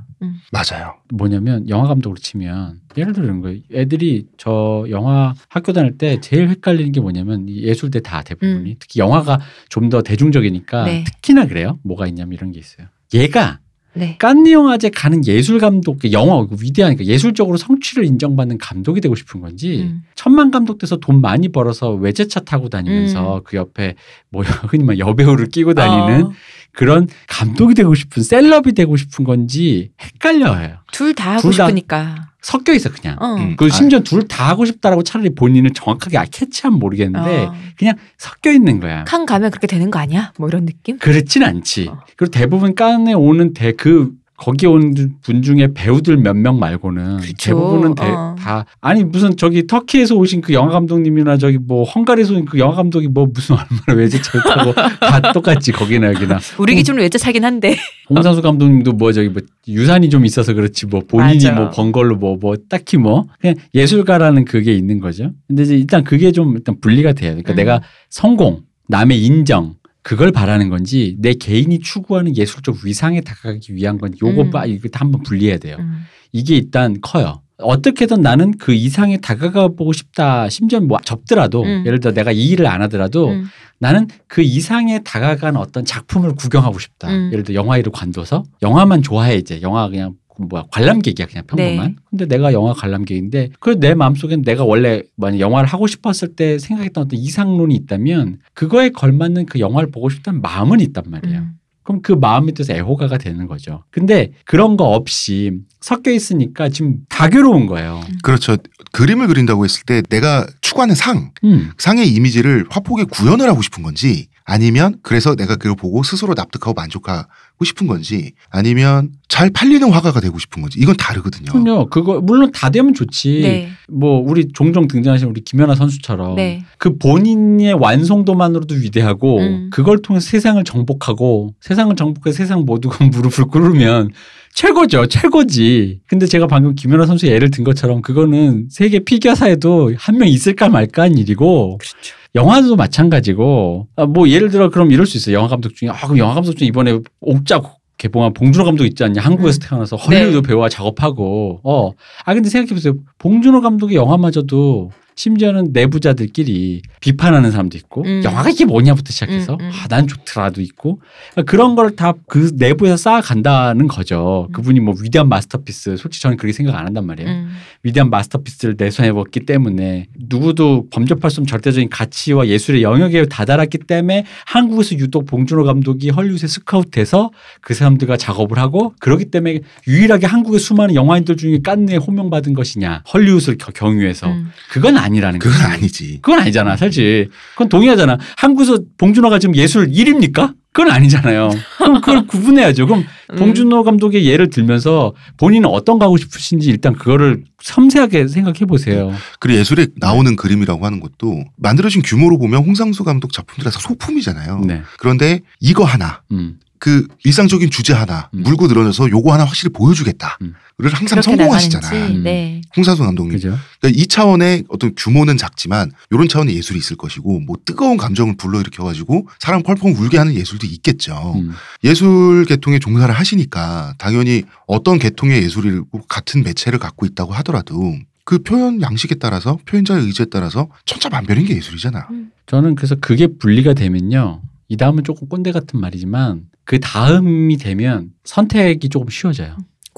맞아요. 뭐냐면 영화 감독으로 치면 예를 들어 이런 거예요. 애들이 저 영화 학교 다닐 때 제일 헷갈리는 게 뭐냐면 이 예술대 다 대부분이 음. 특히 영화가 좀 더 대중적이니까 네. 특히나 그래요. 뭐가 있냐면 이런 게 있어요. 얘가 네. 깐느 영화제 가는 예술 감독 영화 위대하니까 예술적으로 성취를 인정받는 감독이 되고 싶은 건지 음. 천만 감독 돼서 돈 많이 벌어서 외제차 타고 다니면서 그 옆에 뭐 *laughs* 흔히 말 여배우를 끼고 다니는 어, 그런 감독이 되고 싶은 셀럽이 되고 싶은 건지 헷갈려요. 둘 다 하고 둘 다- 싶으니까. 섞여 있어 그냥. 어. 음. 그 심지어 둘다 하고 싶다라고 차라리 본인을 정확하게 아, 캐치하면 모르겠는데 어. 그냥 섞여 있는 거야. 칸 가면 그렇게 되는 거 아니야? 뭐 이런 느낌? 그렇진 않지. 어. 그리고 대부분 깐에 오는 대 그 거기 온 분 중에 배우들 몇 명 말고는 그쵸. 대부분은 대- 어. 다 아니 무슨 저기 터키에서 오신 그 영화 감독님이나 저기 뭐 헝가리에서 온그 영화 감독이 뭐 무슨 *laughs* 얼마나 외제차를 타고 다 똑같지 거기나 여기나 우리 기준으로 외제차긴 한데. 홍상수 감독님도 뭐 저기 뭐 유산이 좀 있어서 그렇지 뭐 본인이 맞아. 뭐 번 걸로 뭐뭐 딱히 뭐 그냥 예술가라는 그게 있는 거죠. 근데 이제 일단 그게 좀 일단 분리가 돼요. 그러니까 음. 내가 성공, 남의 인정 그걸 바라는 건지 내 개인이 추구하는 예술적 위상에 다가가기 위한 건지 요거 음. 봐 이거 다 한번 분리해야 돼요. 음. 이게 일단 커요. 어떻게든 나는 그 이상에 다가가 보고 싶다. 심지어 뭐 접더라도 음. 예를 들어 내가 이 일을 안 하더라도 음. 나는 그 이상에 다가간 어떤 작품을 구경하고 싶다. 음. 예를 들어 영화의를 관둬서 영화만 좋아해 이제 영화 그냥 그 뭐야 관람객이야 그냥 평범한. 네. 근데 내가 영화 관람객인데 그 내 마음속엔 내가 원래 만약 영화를 하고 싶었을 때 생각했던 어떤 이상론이 있다면 그거에 걸맞는 그 영화를 보고 싶다는 마음은 있단 말이에요. 음. 그럼 그 마음이 뜻에 애호가가 되는 거죠. 근데 그런 거 없이 섞여 있으니까 지금 다교로운 거예요. 그렇죠. 그림을 그린다고 했을 때 내가 추구하는 상, 음. 상의 이미지를 화폭에 구현을 하고 싶은 건지 아니면 그래서 내가 그걸 보고 스스로 납득하고 만족하고 싶은 건지 아니면 잘 팔리는 화가가 되고 싶은 건지 이건 다르거든요. 그럼요. 그거 물론 다 되면 좋지. 네. 뭐 우리 종종 등장하시는 우리 김연아 선수처럼 네. 그 본인의 완성도만으로도 위대하고 음. 그걸 통해 서 세상을 정복하고 세상을 정복해 세상 모두가 *laughs* 무릎을 꿇으면 최고죠. 최고지. 근데 제가 방금 김연아 선수의 예를 든 것처럼 그거는 세계 피겨사에도 한 명 있을까 말까 한 일이고 그렇죠. 영화도 마찬가지고 아, 뭐 예를 들어 그럼 이럴 수 있어요. 영화 감독 중에 아 그럼 영화 감독 중에 이번에 옥자 개봉한 봉준호 감독 있지 않냐 한국에서 음. 태어나서 헐리우드 네. 배우와 작업하고 어 아 근데 생각해 보세요 봉준호 감독의 영화마저도 심지어는 내부자들끼리 비판하는 사람도 있고 음. 영화가 이게 뭐냐부터 시작해서 음, 음. 아, 난 좋더라도 있고 그러니까 그런 걸 다 그 내부에서 쌓아간다는 거죠. 음. 그분이 뭐 위대한 마스터피스 솔직히 저는 그렇게 생각 안 한단 말이에요. 음. 위대한 마스터피스를 내 손에 먹기 때문에 누구도 범접할 수 없는 절대적인 가치와 예술의 영역에 다다랐기 때문에 한국에서 유독 봉준호 감독이 헐리우드에 스카우트해서 그 사람들과 작업을 하고 그렇기 때문에 유일하게 한국의 수많은 영화인들 중에 깐느에 호명받은 것이냐 헐리우드를 겨- 경유해서 음. 그건 아니 라는 그건 거지. 아니지. 그건 아니잖아 사실 그건 동의하잖아 한국에서 봉준호가 지금 예술 1입니까? 그건 아니잖아요. 그럼 그걸 *laughs* 구분해야죠. 그럼 음. 봉준호 감독의 예를 들면서 본인은 어떤 거 하고 싶으신지 일단 그거를 섬세하게 생각해 보세요. 그리고 예술에 나오는 그림이라고 하는 것도 만들어진 규모로 보면 홍상수 감독 작품들이 다 소품이잖아요. 네. 그런데 이거 하나 음. 그 일상적인 주제 하나 음. 물고 늘어져서 요거 하나 확실히 보여주겠다를 음. 항상 성공하시잖아. 나가는지. 음. 네. 홍상수 감독님. 그죠? 그러니까 이 차원의 어떤 규모는 작지만 이런 차원의 예술이 있을 것이고 뭐 뜨거운 감정을 불러일으켜 가지고 사람 펄펄 울게 하는 예술도 있겠죠. 음. 예술 계통에 종사를 하시니까 당연히 어떤 계통의 예술이고 같은 매체를 갖고 있다고 하더라도 그 표현 양식에 따라서 표현자의 의지에 따라서 천차만별인 게 예술이잖아. 저는 그래서 그게 분리가 되면요. 이 다음은 조금 꼰대 같은 말이지만 그 다음이 되면 선택이 조금 쉬워져요.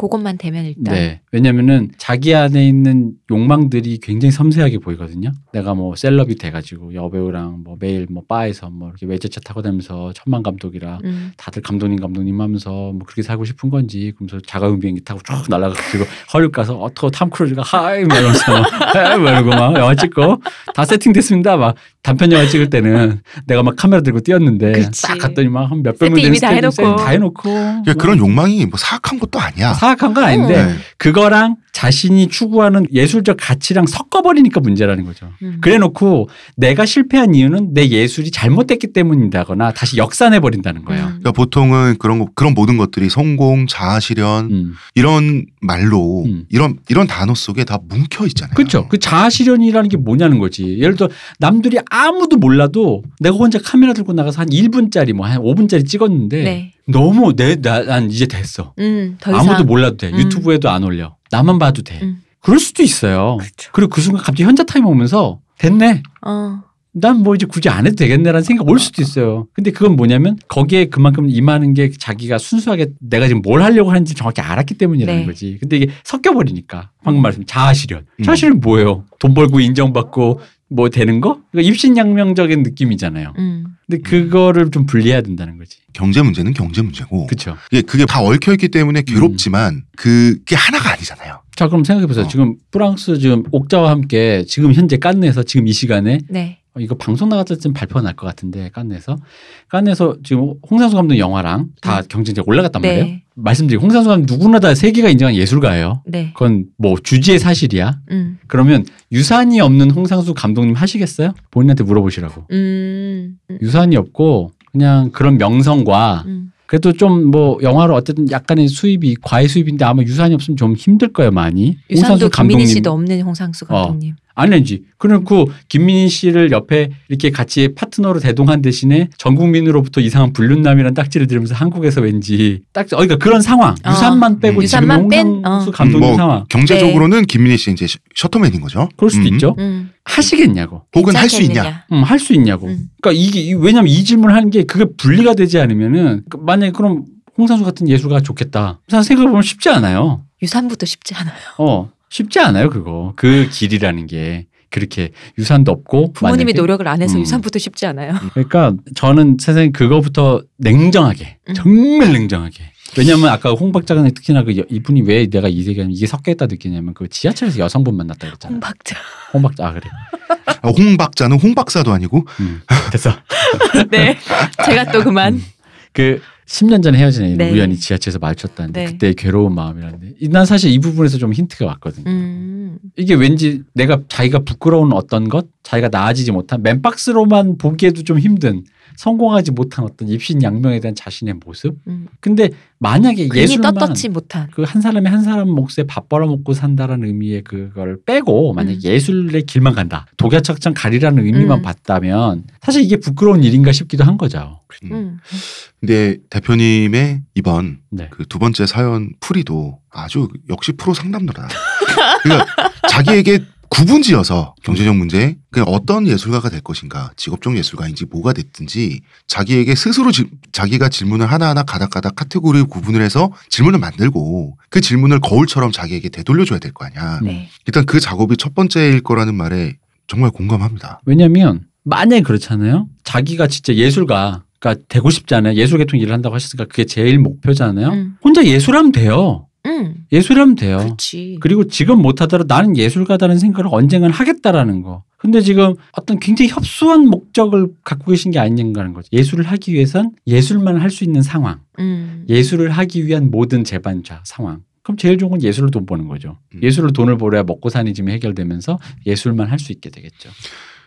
그것만 되면 일단 네. 왜냐면은 자기 안에 있는 욕망들이 굉장히 섬세하게 보이거든요. 내가 뭐 셀럽이 돼가지고 여배우랑 뭐 매일 뭐 바에서 뭐 이렇게 외제차 타고 다니면서 천만 감독이라 음. 다들 감독님 감독님 하면서 뭐 그렇게 살고 싶은 건지 그러면서 자가용 비행기 타고 쭉 날아가지고 헐리우드 가서 어터 탐 크루즈가 hi 막 이러면서 막 *laughs* 막 이러고 막 영화 찍고 다 세팅됐습니다 막 단편 영화 찍을 때는 내가 막 카메라 들고 뛰었는데 그치. 딱 갔더니 막 한 몇백 명 되는 이미 다 해놓고. 세팅 다 해놓고 그러니까 그런 욕망이 뭐 사악한 것도 아니야. 사 악한 건 아닌데 네. 그거랑 자신이 추구하는 예술적 가치랑 섞어버리니까 문제라는 거죠. 음. 그래놓고 내가 실패한 이유는 내 예술이 잘못됐기 때문이다거나 다시 역산해 버린다는 거예요. 음. 그러니까 보통은 그런 거, 그런 모든 것들이 성공, 자아실현 음. 이런 말로 음. 이런 이런 단어 속에 다 뭉켜 있잖아요. 그렇죠. 그 자아실현이라는 게 뭐냐는 거지. 예를 들어 남들이 아무도 몰라도 내가 혼자 카메라 들고 나가서 한 1분짜리 뭐 한 5분짜리 찍었는데 네. 너무 내 난 이제 됐어. 음, 더 이상 아무도 몰라도 돼. 음. 유튜브에도 안 올려. 나만 봐도 돼. 음. 그럴 수도 있어요. 그렇죠. 그리고 그 순간 갑자기 현자 타임 오면서 됐네. 어. 난뭐 이제 굳이 안 해도 되겠네라는 생각 올 수도 있어요. 근데 그건 뭐냐면 거기에 그만큼 임하는 게 자기가 순수하게 내가 지금 뭘 하려고 하는지 정확히 알았기 때문이라는 네. 거지. 근데 이게 섞여버리니까 방금 말씀 자아실현. 음. 자아실현 뭐예요? 돈 벌고 인정받고 뭐 되는 거? 그러니까 입신양명적인 느낌이잖아요. 음. 근데 그거를 좀 분리해야 된다는 거지. 경제 문제는 경제 문제고 그렇죠. 이게 그게 다 얽혀 있기 때문에 괴롭지만 그게 하나가 아니잖아요. 자 그럼 생각해 보세요. 어. 지금 프랑스 지금 옥자와 함께 지금 현재 깐느에서 지금 이 시간에 네. 어, 이거 방송 나갔을 때쯤 발표가 날것 같은데 깐네에서 깐네에서 지금 홍상수 감독 영화랑 다 경쟁자가 올라갔단 말이에요. 네. 말씀드리고 홍상수 감독 누구나 다 세계가 인정한 예술가예요. 네. 그건 뭐 주지의 사실이야. 음. 그러면 유산이 없는 홍상수 감독님 하시겠어요? 본인한테 물어보시라고. 음. 음. 유산이 없고 그냥 그런 명성과 음. 그래도 좀 뭐 영화로 어쨌든 약간의 수입이 과외 수입인데 아마 유산이 없으면 좀 힘들 거예요 많이. 유산도 김민희 씨도 없는 홍상수 어. 감독님. 아니지. 그래놓고 김민희 씨를 옆에 이렇게 같이 파트너로 대동한 대신에 전 국민으로부터 이상한 불륜남이라는 딱지를 들으면서 한국에서 왠지 딱지, 어, 그러니까 그런 상황. 어. 유산만 빼고 음. 지금 유산만 뺀, 홍상수 어. 감독님 뭐 상황. 경제적으로는 김민희 씨 이제 셔- 셔터맨인 거죠. 그럴 수도 음. 있죠. 음. 하시겠냐고. 혹은 할 수 있냐. 음, 할 수 있냐고. 음. 그러니까 이게 이- 왜냐면 이 질문을 하는 게 그게 분리가 되지 않으면은 그 만약에 그럼 홍상수 같은 예술가 좋겠다. 생각해보면 쉽지 않아요. 유산부터 쉽지 않아요. 어, 쉽지 않아요, 그거. 그 길이라는 게. 그렇게 유산도 없고. 부모님이 만약에 노력을 안 해서 음. 유산부터 쉽지 않아요. 그러니까 저는 세상에 그거부터 냉정하게 음. 정말 냉정하게 왜냐하면 아까 홍 박사가 특히나 그 여- 이분이 왜 내가 이 세계 이게 섞여있다 느끼냐면 그 지하철에서 여성분 만났다 그랬잖아. 홍박자. 홍 박사 아 그래. 아, 홍 박자는 홍 박사도 아니고 음, 됐어. *laughs* 네. 제가 또 그만. 음. 그 10년 전에 헤어진 애를 네. 우연히 지하철에서 마주쳤다는데 네. 그때 괴로운 마음이라는데 이- 난 사실 이 부분에서 좀 힌트가 왔거든요. 음. 이게 왠지 내가 자기가 부끄러운 어떤 것, 자기가 나아지지 못한 맨박스로만 보기에도 좀 힘든 성공하지 못한 어떤 입신 양명에 대한 자신의 모습. 음. 근데 만약에 예술만 떳떳지 못한. 그 한 사람이 한 사람 몫에 밥 벌어먹고 산다라는 의미의 그걸 빼고 만약 음. 예술의 길만 간다 독야적장 가리라는 의미만 음. 봤다면 사실 이게 부끄러운 일인가 싶기도 한 거죠. 음. 근데 대표님의 이번 네. 그두 번째 사연 풀이도 아주 역시 프로 상담노다. 그러니까 자기에게 구분지어서 경제적 문제, 그냥 어떤 예술가가 될 것인가, 직업적 예술가인지 뭐가 됐든지 자기에게 스스로 지- 자기가 질문을 하나하나 가닥가닥 카테고리 구분을 해서 질문을 만들고 그 질문을 거울처럼 자기에게 되돌려줘야 될 거 아니야. 네. 일단 그 작업이 첫 번째일 거라는 말에 정말 공감합니다. 왜냐면 만약에 그렇잖아요. 자기가 진짜 예술가 그러니까 되고 싶잖아요. 예술 계통 일을 한다고 하셨으니까 그게 제일 목표잖아요. 음. 혼자 예술하면 돼요. 음. 예술하면 돼요. 그렇지. 그리고 지금 못하더라도 나는 예술가다는 생각을 언젠간 하겠다라는 거. 근데 지금 어떤 굉장히 협소한 목적을 갖고 계신 게 아닌가라는 거죠. 예술을 하기 위해선 예술만 할 수 있는 상황. 음. 예술을 하기 위한 모든 재반자 상황. 그럼 제일 좋은 건 예술로 돈 버는 거죠. 음. 예술로 돈을 벌어야 먹고 사는 짐이 해결되면서 예술만 할 수 있게 되겠죠.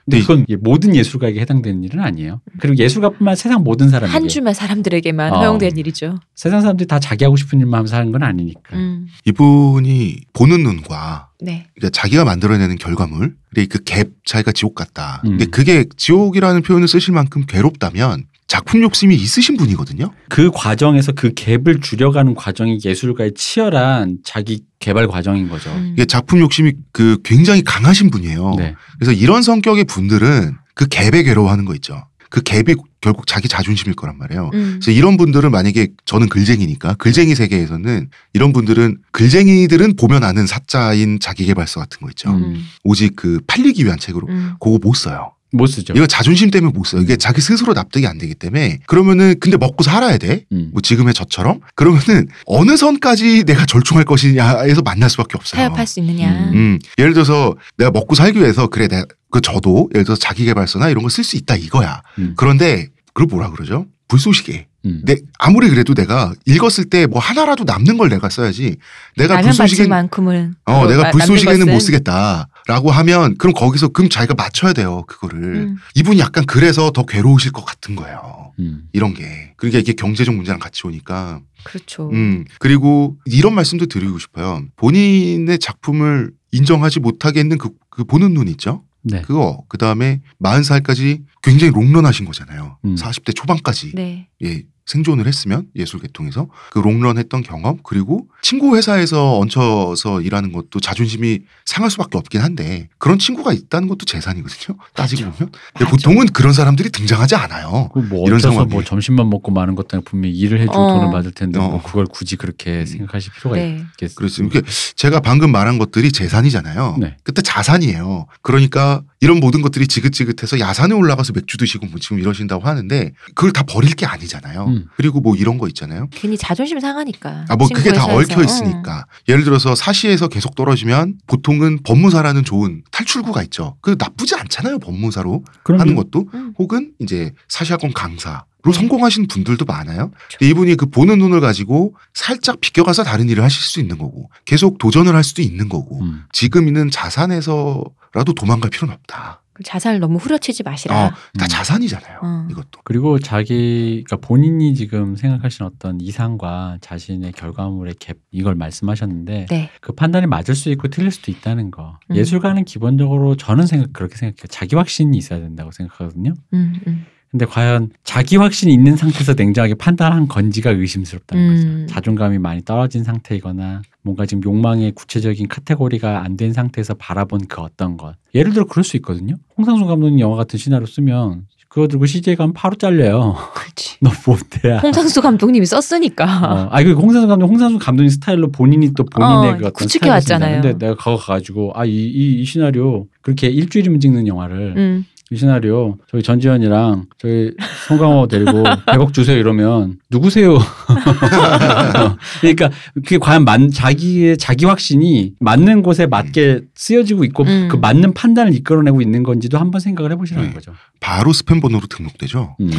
근데 네. 그건 모든 예술가에게 해당되는 일은 아니에요. 그리고 예술가뿐만 세상 모든 사람에게 한 주만 사람들에게만 어. 허용된 일이죠. 세상 사람들이 다 자기 하고 싶은 일만 하면서 하는 건 아니니까. 음. 이분이 보는 눈과 네. 그러니까 자기가 만들어내는 결과물, 근데 그갭 차이가 지옥 같다. 음. 근데 그게 지옥이라는 표현을 쓰실 만큼 괴롭다면 작품 욕심이 있으신 분이거든요. 그 과정에서 그 갭을 줄여가는 과정이 예술가의 치열한 자기 개발 과정인 거죠. 음. 이게 작품 욕심이 그 굉장히 강하신 분이에요. 네. 그래서 이런 성격의 분들은 그 갭에 괴로워하는 거 있죠. 그 갭이 결국 자기 자존심일 거란 말이에요. 음. 그래서 이런 분들은 만약에 저는 글쟁이니까 글쟁이 세계에서는 이런 분들은 글쟁이들은 보면 아는 사자인 자기개발서 같은 거 있죠. 음. 오직 그 팔리기 위한 책으로 음. 그거 못 써요. 못 쓰죠. 이거 자존심 때문에 못 써요. 이게 자기 스스로 납득이 안 되기 때문에 그러면은 근데 먹고 살아야 돼. 음. 뭐 지금의 저처럼 그러면은 어느 선까지 내가 절충할 것이냐에서 만날 수밖에 없어요. 타협할 수 있느냐. 음. 음, 예를 들어서 내가 먹고 살기 위해서 그래 내가 그 저도 예를 들어서 자기개발서나 이런 거 쓸 수 있다 이거야. 음. 그런데 그걸 뭐라 그러죠? 불쏘시개. 음. 내 아무리 그래도 내가 읽었을 때 뭐 하나라도 남는 걸 내가 써야지. 내가 불쏘시개 바치만큼은 어그 내가 마- 불쏘시개는 못 쓰겠다 라고 하면 그럼 거기서 그럼 자기가 맞춰야 돼요 그거를. 음. 이분이 약간 그래서 더 괴로우실 것 같은 거예요. 음. 이런 게. 그러니까 이게 경제적 문제랑 같이 오니까. 그렇죠. 음. 그리고 이런 말씀도 드리고 싶어요. 본인의 작품을 인정하지 못하게 했는 그, 그 보는 눈 있죠? 네. 그거. 그 다음에 40살까지 굉장히 롱런 하신 거잖아요. 음. 40대 초반까지. 네. 예, 생존을 했으면 예술 계통에서 그 롱런 했던 경험 그리고 친구 회사에서 얹혀서 일하는 것도 자존심이 상할 수밖에 없긴 한데 그런 친구가 있다는 것도 재산이거든요. 따지고 보면 근데 맞아. 보통은 그런 사람들이 등장하지 않아요. 그뭐 이런 상황이. 뭐 점심만 먹고 마는 것도 아니고 분명히 일을 해주고 어. 돈을 받을 텐데 뭐 어. 그걸 굳이 그렇게 생각하실 필요가 네. 있겠어요. 그렇습니다. 제가 방금 말한 것들이 재산이잖아요. 네. 그때 자산이에요. 그러니까 이런 모든 것들이 지긋지긋해서 야산에 올라가서 맥주 드시고 뭐 지금 이러신다고 하는데 그걸 다 버릴 게 아니잖아요. 음. 그리고 뭐 이런 거 있잖아요. 괜히 자존심 상하니까. 아, 뭐 그게 다. 얽혀 있으니까. 예를 들어서 사시에서 계속 떨어지면 보통은 법무사라는 좋은 탈출구가 있죠. 그 나쁘지 않잖아요. 법무사로 그럼 하는 것도. 음. 혹은 이제 사시학원 강사로 네. 성공하신 분들도 많아요. 근데 이분이 그 보는 눈을 가지고 살짝 비껴가서 다른 일을 하실 수 있는 거고 계속 도전을 할 수도 있는 거고 음. 지금 있는 자산에서라도 도망갈 필요는 없다. 자산을 너무 후려치지 마시라. 어, 다 음. 자산이잖아요. 음. 이것도. 그리고 자기 그러니까 본인이 지금 생각하시는 어떤 이상과 자신의 결과물의 갭 이걸 말씀하셨는데 네. 그 판단이 맞을 수 있고 틀릴 수도 있다는 거. 음. 예술가는 기본적으로 저는 생각 그렇게 생각해요. 자기 확신이 있어야 된다고 생각하거든요. 음, 음. 근데 과연 자기 확신이 있는 상태에서 냉정하게 판단한 건지가 의심스럽다는 거죠. 음. 자존감이 많이 떨어진 상태이거나 뭔가 지금 욕망의 구체적인 카테고리가 안 된 상태에서 바라본 그 어떤 것. 예를 들어 그럴 수 있거든요. 홍상수 감독님 영화 같은 시나리오 쓰면 그거 들고 CJ 가면 바로 잘려요. 그렇지. *laughs* 너 못해야. 홍상수 감독님이 썼으니까. 어, 아, 그 홍상수 감독, 홍상수 감독님 스타일로 본인이 또 본인의 어, 그 어떤 구축해 왔잖아요. 근데 내가 그거 가가지고 아, 이, 이, 이 시나리오 그렇게 일주일이면 찍는 영화를 음. 이 시나리오 저희 전지현이랑 저희 송강호 데리고 *laughs* 100억 주세요 이러면 누구세요? *laughs* 그러니까 그게 과연 만, 자기의 자기 확신이 맞는 곳에 맞게 쓰여지고 있고 음. 그 맞는 판단을 이끌어내고 있는 건지도 한번 생각을 해보시라는 네. 거죠. 바로 스팸 번호로 등록되죠. 음.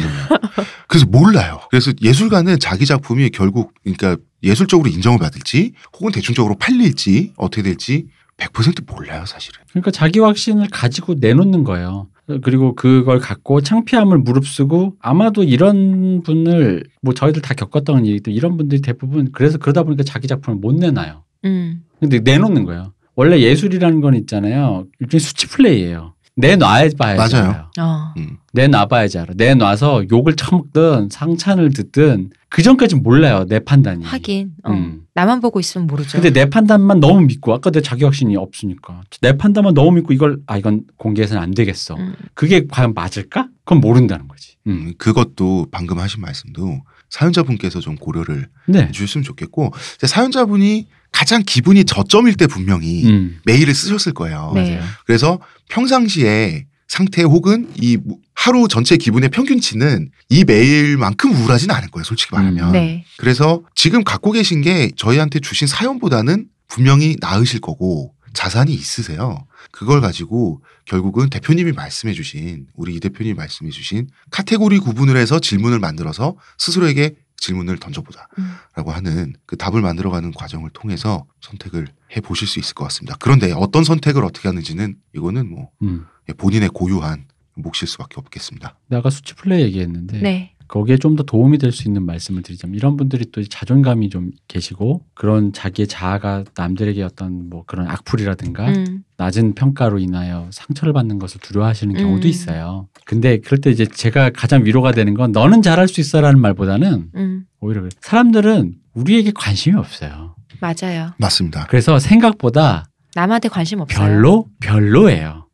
그래서 몰라요. 그래서 예술가는 자기 작품이 결국 그러니까 예술적으로 인정을 받을지 혹은 대중적으로 팔릴지 어떻게 될지 100% 몰라요, 사실은. 그러니까 자기 확신을 가지고 내놓는 거예요. 그리고 그걸 갖고 창피함을 무릅쓰고 아마도 이런 분을 뭐 저희들 다 겪었던 일이들 이런 분들이 대부분 그래서 그러다 보니까 자기 작품을 못 내놔요. 음. 근데 내놓는 거예요. 원래 예술이라는 건 있잖아요. 일종의 수치 플레이예요. 내놔야 봐야지. 맞아요. 알아요. 어. 음. 내놔봐야지 알아. 내놔서 욕을 처먹든 상찬을 듣든 그 전까지는 몰라요 내 판단이. 하긴 어. 음. 나만 보고 있으면 모르죠. 근데 내 판단만 너무 믿고 아까 내 자기 확신이 없으니까 내 판단만 너무 믿고 이걸 아 이건 공개해서는 안 되겠어. 음. 그게 과연 맞을까? 그건 모른다는 거지. 음. 음, 그것도 방금 하신 말씀도 사연자분께서 좀 고려를 네. 해주셨으면 좋겠고 이제 사연자분이 가장 기분이 저점일 때 분명히 음. 메일을 쓰셨을 거예요. 네. 맞아요. 그래서 평상시에 상태 혹은 이 하루 전체 기분의 평균치는 이 메일만큼 우울하진 않을 거예요. 솔직히 말하면. 음. 네. 그래서 지금 갖고 계신 게 저희한테 주신 사연보다는 분명히 나으실 거고 자산이 있으세요. 그걸 가지고 결국은 대표님이 말씀해 주신 우리 이 대표님이 말씀해 주신 카테고리 구분을 해서 질문을 만들어서 스스로에게 질문을 던져보자 음. 라고 하는 그 답을 만들어가는 과정을 통해서 선택을 해 보실 수 있을 것 같습니다. 그런데 어떤 선택을 어떻게 하는지는 이거는 뭐 음. 본인의 고유한 몫일 수밖에 없겠습니다. 내가 수치 플레이 얘기했는데 네. 거기에 좀 더 도움이 될 수 있는 말씀을 드리자면 이런 분들이 또 자존감이 좀 계시고 그런 자기의 자아가 남들에게 어떤 뭐 그런 악플이라든가 음. 낮은 평가로 인하여 상처를 받는 것을 두려워하시는 경우도 음. 있어요. 근데 그럴 때 이제 제가 가장 위로가 되는 건 너는 잘할 수 있어라는 말보다는 음. 오히려 그래. 사람들은 우리에게 관심이 없어요. 맞아요. 맞습니다. 그래서 생각보다 남한테 관심 없어요. 별로 별로예요.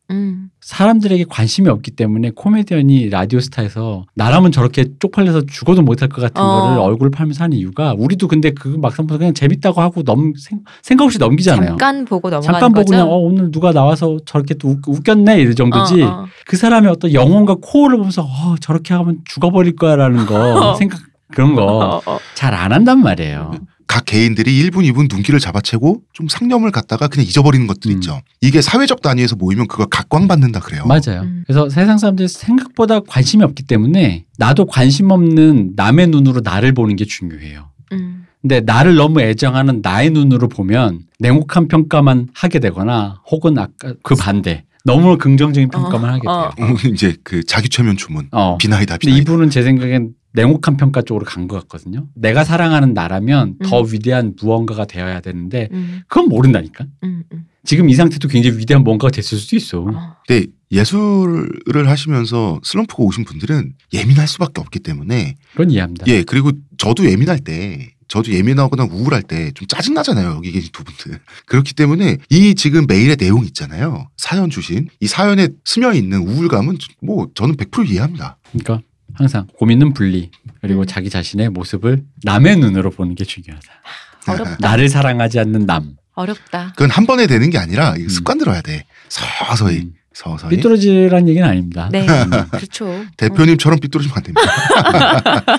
음. 사람들에게 관심이 없기 때문에 코미디언이 라디오스타에서 나라면 저렇게 쪽팔려서 죽어도 못할 것 같은 어. 거를 얼굴 팔면서 하는 이유가 우리도 근데 그 막상 보서 그냥 재밌다고 하고 넘 생, 생각 없이 넘기잖아요. 잠깐 보고 넘어가는 잠깐 보고 거죠. 그냥 어, 오늘 누가 나와서 저렇게 또 웃, 웃겼네 이럴 정도지 어, 어. 그 사람의 어떤 영혼과 코어를 보면서 어, 저렇게 하면 죽어버릴 거야라는 거 어. *laughs* 생각 그런 거 어, 어. 잘안 한단 말이에요. 각 개인들이 1분, 2분 눈길을 잡아채고 좀 상념을 갖다가 그냥 잊어버리는 것들 음. 있죠. 이게 사회적 단위에서 모이면 그걸 각광받는다 그래요. 맞아요. 음. 그래서 세상 사람들이 생각보다 관심이 없기 때문에 나도 관심 없는 남의 눈으로 나를 보는 게 중요해요. 음. 근데 나를 너무 애정하는 나의 눈으로 보면 냉혹한 평가만 하게 되거나 혹은 아까 그 반대 너무 긍정적인 평가만 하게 돼요. 어. 이제 그 자기 최면 주문 어. 비나이다 비나이다. 이분은 제 생각엔 냉혹한 평가 쪽으로 간 것 같거든요. 내가 사랑하는 나라면 더 음. 위대한 무언가가 되어야 되는데 음. 그건 모른다니까. 음. 음. 지금 이 상태도 굉장히 위대한 뭔가가 됐을 수도 있어. 어. 근데 예술을 하시면서 슬럼프가 오신 분들은 예민할 수밖에 없기 때문에 그건 이해합니다. 예 그리고 저도 예민할 때 저도 예민하거나 우울할 때 좀 짜증 나잖아요 여기 계신 두 분들 *laughs* 그렇기 때문에 이 지금 메일의 내용 있잖아요 사연 주신 이 사연에 스며 있는 우울감은 뭐 저는 100% 이해합니다. 그러니까 항상 고민은 분리 그리고 음. 자기 자신의 모습을 남의 눈으로 보는 게 중요하다. 어렵다. 나를 사랑하지 않는 남. 어렵다. 그건 한 번에 되는 게 아니라 음. 습관 들어야 돼 서서히 음. 서서히 삐뚤어지란 얘기는 아닙니다. 네. 음. 그렇죠. 대표님처럼 삐뚤어지면 안 됩니다. *laughs*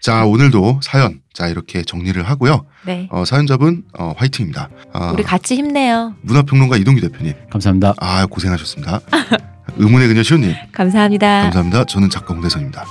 자 오늘도 사연 자 이렇게 정리를 하고요. 네. 어, 사연자분 어, 화이팅입니다. 아, 우리 같이 힘내요. 문화평론가 이동규 대표님 감사합니다. 아 고생하셨습니다. *laughs* 의문의 그녀 시온님. 감사합니다. 감사합니다. 저는 작가 홍대선입니다.